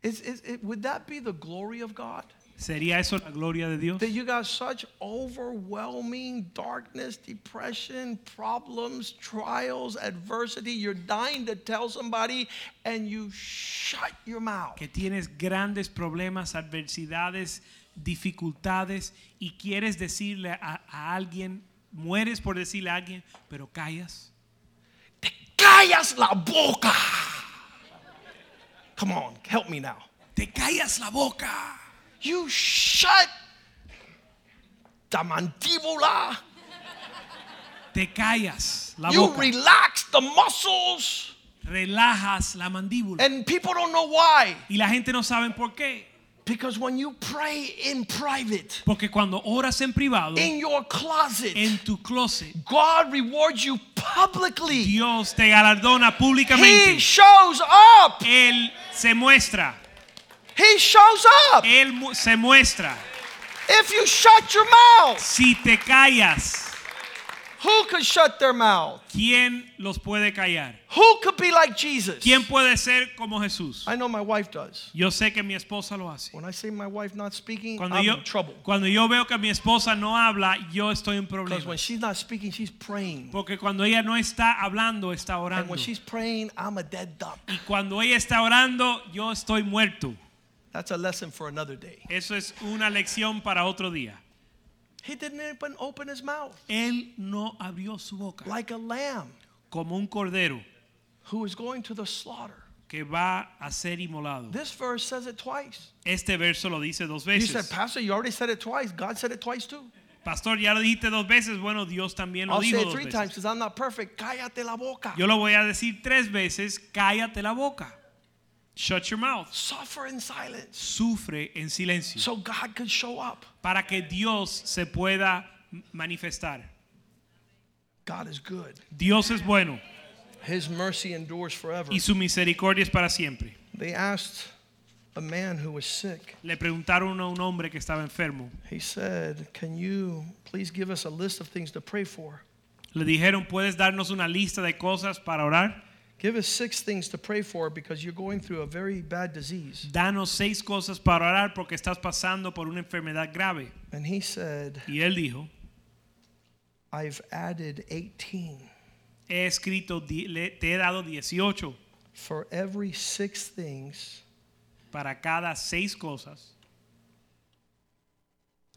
Is, is, it, would that be the glory of God? ¿Sería eso la gloria de Dios? That you got such overwhelming darkness, depression, problems, trials, adversity. You're dying to tell somebody and you shut your mouth. Que tienes grandes problemas, adversidades, dificultades y quieres decirle a, a alguien, mueres por decirle a alguien, pero callas. Callas la boca. Come on, help me now. Te callas la boca. You shut the mandíbula. Te callas la You boca. relax the muscles. Relajas la mandíbula. And people don't know why. Y la gente no sabe por qué. Because when you pray in private, Porque cuando oras en privado, in your closet, en tu closet, God rewards you publicly. Dios te galardona He shows up. Él se muestra. He shows up. Él se muestra. If you shut your mouth, Si te callas, who could shut their mouth? ¿quién los puede callar? Who could be like Jesus? ¿Quién puede ser como Jesús? I know my wife does. Yo sé que mi esposa lo hace. When I say my wife not speaking, Cuando I'm yo, in trouble. cuando yo veo que mi esposa no habla, yo estoy en Because when problemas. she's not speaking, she's praying. Porque cuando ella no está hablando, está And orando. when she's praying, I'm a dead duck. Y cuando ella está orando, yo estoy muerto. That's a lesson for another day. Eso es una lección para otro día. He didn't even open his mouth Él no abrió su boca like a lamb como un cordero who is going to the slaughter. que va a ser inmolado. This verse says it twice. Este verso lo dice dos You said, veces. Pastor, you already said it twice. God said it twice too. Pastor, ya lo dijiste dos veces. Bueno, Dios también lo I'll dijo say it dos three veces. times because I'm not perfect. Cállate la boca. Yo lo voy a decir tres veces. Cállate la boca. Shut your mouth. Suffer in silence Sufre en silencio so God could show up. para que Dios se pueda manifestar. God is good. Dios es bueno His mercy endures forever. y su misericordia es para siempre. They asked a man who was sick. Le preguntaron a un hombre que estaba enfermo. He said, Can you please give us a list of things to pray for? Le dijeron, ¿puedes darnos una lista de cosas para orar? Give us six things to pray for because you're going through a very bad disease. Danos seis cosas para orar porque estás pasando por una enfermedad grave. And he said, Y él dijo, I've added 18. he escrito, te he dado 18 For every six things, para cada seis cosas.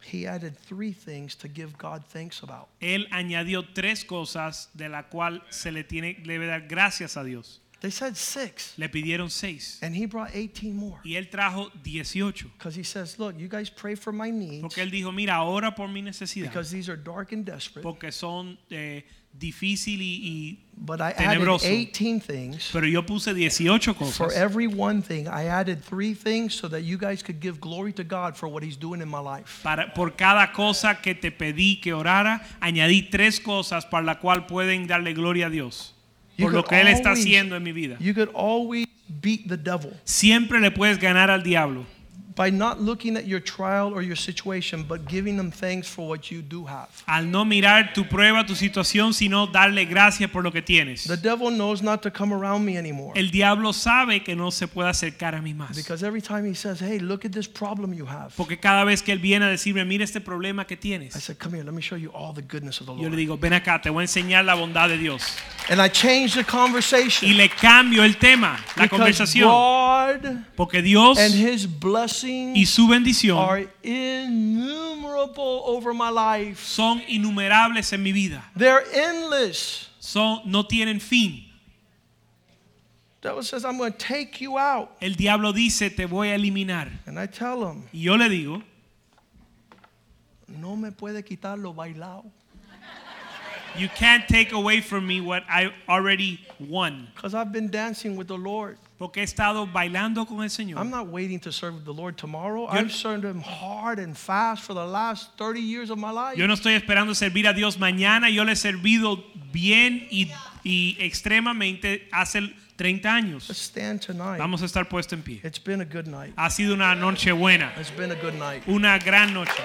He added three things to give God thanks about. Él añadió tres cosas de la cual se le tiene debe dar gracias a Dios. They said six, Le pidieron seis and he brought 18 more. y él trajo 18 Because he says, Look, you guys pray for my needs porque él dijo, mira, ora por mi necesidad because these are dark and desperate. porque son eh, difícil y, y- But I added tenebroso. 18 things. pero yo puse 18 For cosas. every one thing, I added three things so that you guys could give glory to God for what he's doing in my life. Para, por cada cosa que te pedí que orara, añadí tres cosas para la cual pueden darle gloria a Dios. You Por lo could que Él está always- haciendo en mi vida. You could always beat the devil Siempre le puedes ganar al diablo by not looking at your trial or your situation, but giving them thanks for what you do have. Al no mirar tu prueba, tu situación, sino darle gracias por lo que tienes. The devil knows not to come around me anymore. El diablo sabe que no se puede acercar a mí más. Because every time he says, Hey, look at this problem you have. Porque cada vez que él viene a decirme, mira este problema que I tienes, said, Come here, let me show you all the goodness of the yo le Lord. digo, ven acá, te voy a enseñar la bondad de Dios. And I changed the Y conversation. le cambio el tema, la Because conversación. God Porque Dios and his y su bendición are innumerable over my life. son innumerables en mi vida. They're endless. Son, no tienen fin. Devil says, I'm going to take you out. El diablo dice, te voy a eliminar. And I tell him, Y yo le digo, no me puede quitar lo bailado. you can't take away from me what I already won. Because I've been dancing with the Lord. Porque he estado bailando con el Señor. I'm not waiting to serve the Lord tomorrow. Yo- I've served him hard and fast for the last 30 years of my life. Yo no estoy esperando servir a Dios mañana, yo le he servido bien y, y extremadamente hace 30 años. Let's stand tonight. Vamos a estar puestos en pie. It's been a good night. Ha sido una noche buena, It's been a good night. una gran noche.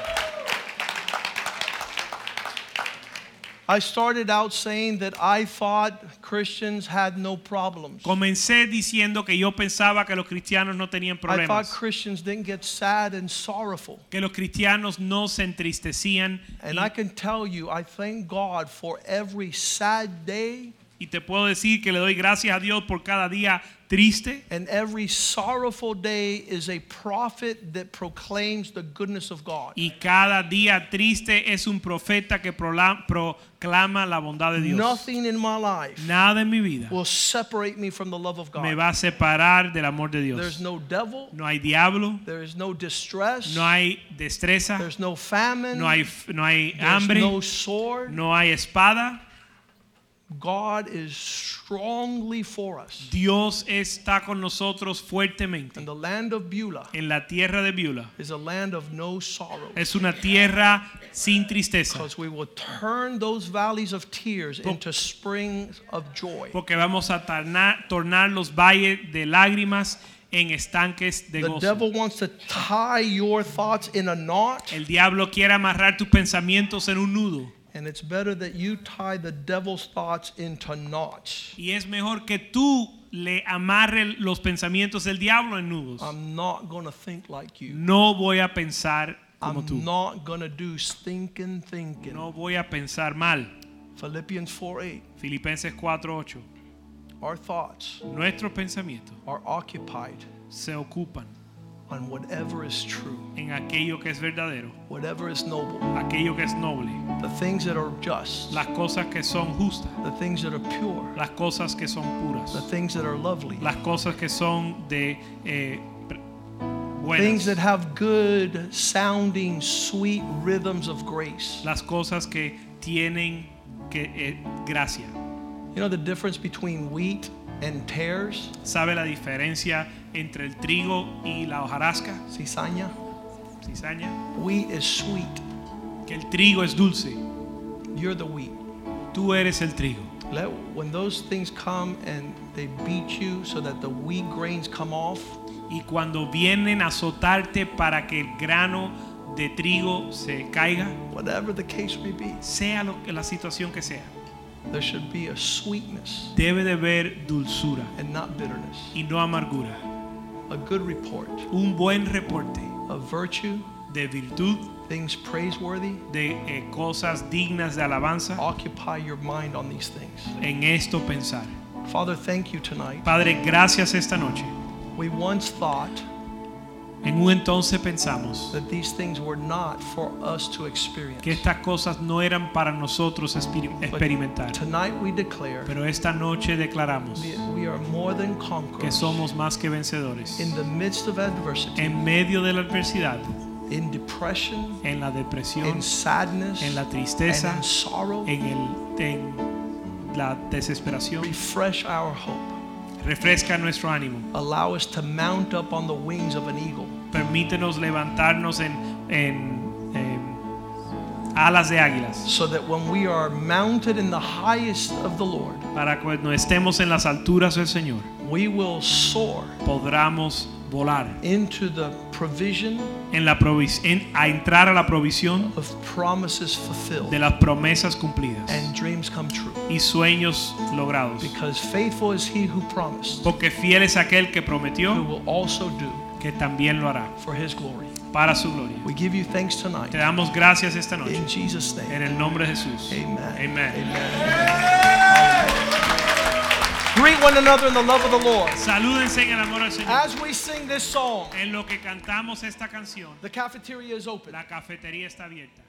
I started out saying that I thought Christians had no problems. Comencé diciendo que yo pensaba que los cristianos no tenían I thought problemas, Christians didn't get sad and sorrowful. que los cristianos no se entristecían. And I can tell you, I thank God for every sad day y te puedo decir que le doy gracias a Dios por cada día triste and every sorrowful day is a prophet that proclaims the goodness of God. y cada día triste es un profeta que proclama la bondad de Dios. Nothing in my life Nada en mi vida will separate me from the love of me God. va a separar del amor de There's Dios. no devil, No hay diablo, there is no distress, no hay destreza, there's no famine, no hay, no hay there's hambre, no sword. no hay espada. God is strongly for us. Dios está con nosotros fuertemente. And the land of Beulah En la tierra de Beulah is a land of no sorrow. es una tierra sin tristeza, Because we will turn those valleys of tears Po- into springs of joy. porque vamos a tornar, tornar los valles de lágrimas en estanques de The gozo. devil wants to tie your thoughts in a knot, El diablo quiere amarrar tus pensamientos en un nudo. And it's better that you tie the devil's thoughts into knots. Y es mejor que tú le amarres los pensamientos del diablo en nudos. I'm not going to think like you. No voy a pensar como I'm tú. not going to do stinking thinking. No voy a pensar mal. Philippians 4 8. Filipenses 4:8. Our thoughts Nuestros pensamientos are occupied se ocupan on whatever is true, en aquello que es verdadero, whatever is noble, aquello que es noble, the things that are just, las cosas que son justas, the things that are pure, las cosas que son puras, the things that are lovely, las cosas que son de eh, pre- things that have good sounding, sweet rhythms of grace. las cosas que tienen que eh, gracia. You know the difference between wheat and tares, ¿Sabe la diferencia entre el trigo y la hojarasca? cizaña? Cizaña. Wheat is sweet. Que el trigo es dulce. You're the wheat. Tú eres el trigo. Let, when those things come and they beat you so that the wheat grains come off, Y cuando vienen a azotarte para que el grano de trigo se caiga, whatever the case may be, sea lo la situación que sea, there should be a sweetness debe de haber dulzura and not bitterness. y no amargura. A good report Un buen reporte of virtue, de virtud, things praiseworthy. de eh, cosas dignas de alabanza, Occupy your mind on these things. en esto pensar. Father, thank you tonight. Padre, gracias esta noche. We once thought En un entonces pensamos that these things were not for us to que experience. estas cosas no eran para nosotros But experimentar. tonight we declare Pero esta noche declaramos we are more than que conquerors somos más que vencedores. in the midst of adversity, En medio de la adversidad, in depression, en la depresión, in sadness, en la and tristeza, in sorrow. en, el, en la desesperación. Refresh our hope. Refresca nuestro ánimo. Allow us to mount up on the wings of an eagle. Permítenos levantarnos en, en- en alas de águilas so that when we are mounted in the highest of the Lord, para cuando estemos en las alturas del Señor we will soar podamos volar into the provision en la provis en, a entrar a la provisión of promises fulfilled de las promesas cumplidas and dreams come true. y sueños logrados. Because faithful is he who promised, Porque fiel es aquel que who prometió will also do que también lo hará for his glory. para su gloria. We give you thanks tonight. Te damos gracias esta noche In Jesus' name. en el nombre de Jesús. Amen. Amen. Greet one another in the love of the Lord. Salúdense en el amor al Señor. As we sing this song, En lo que cantamos esta canción, the cafeteria is open. la cafetería está abierta.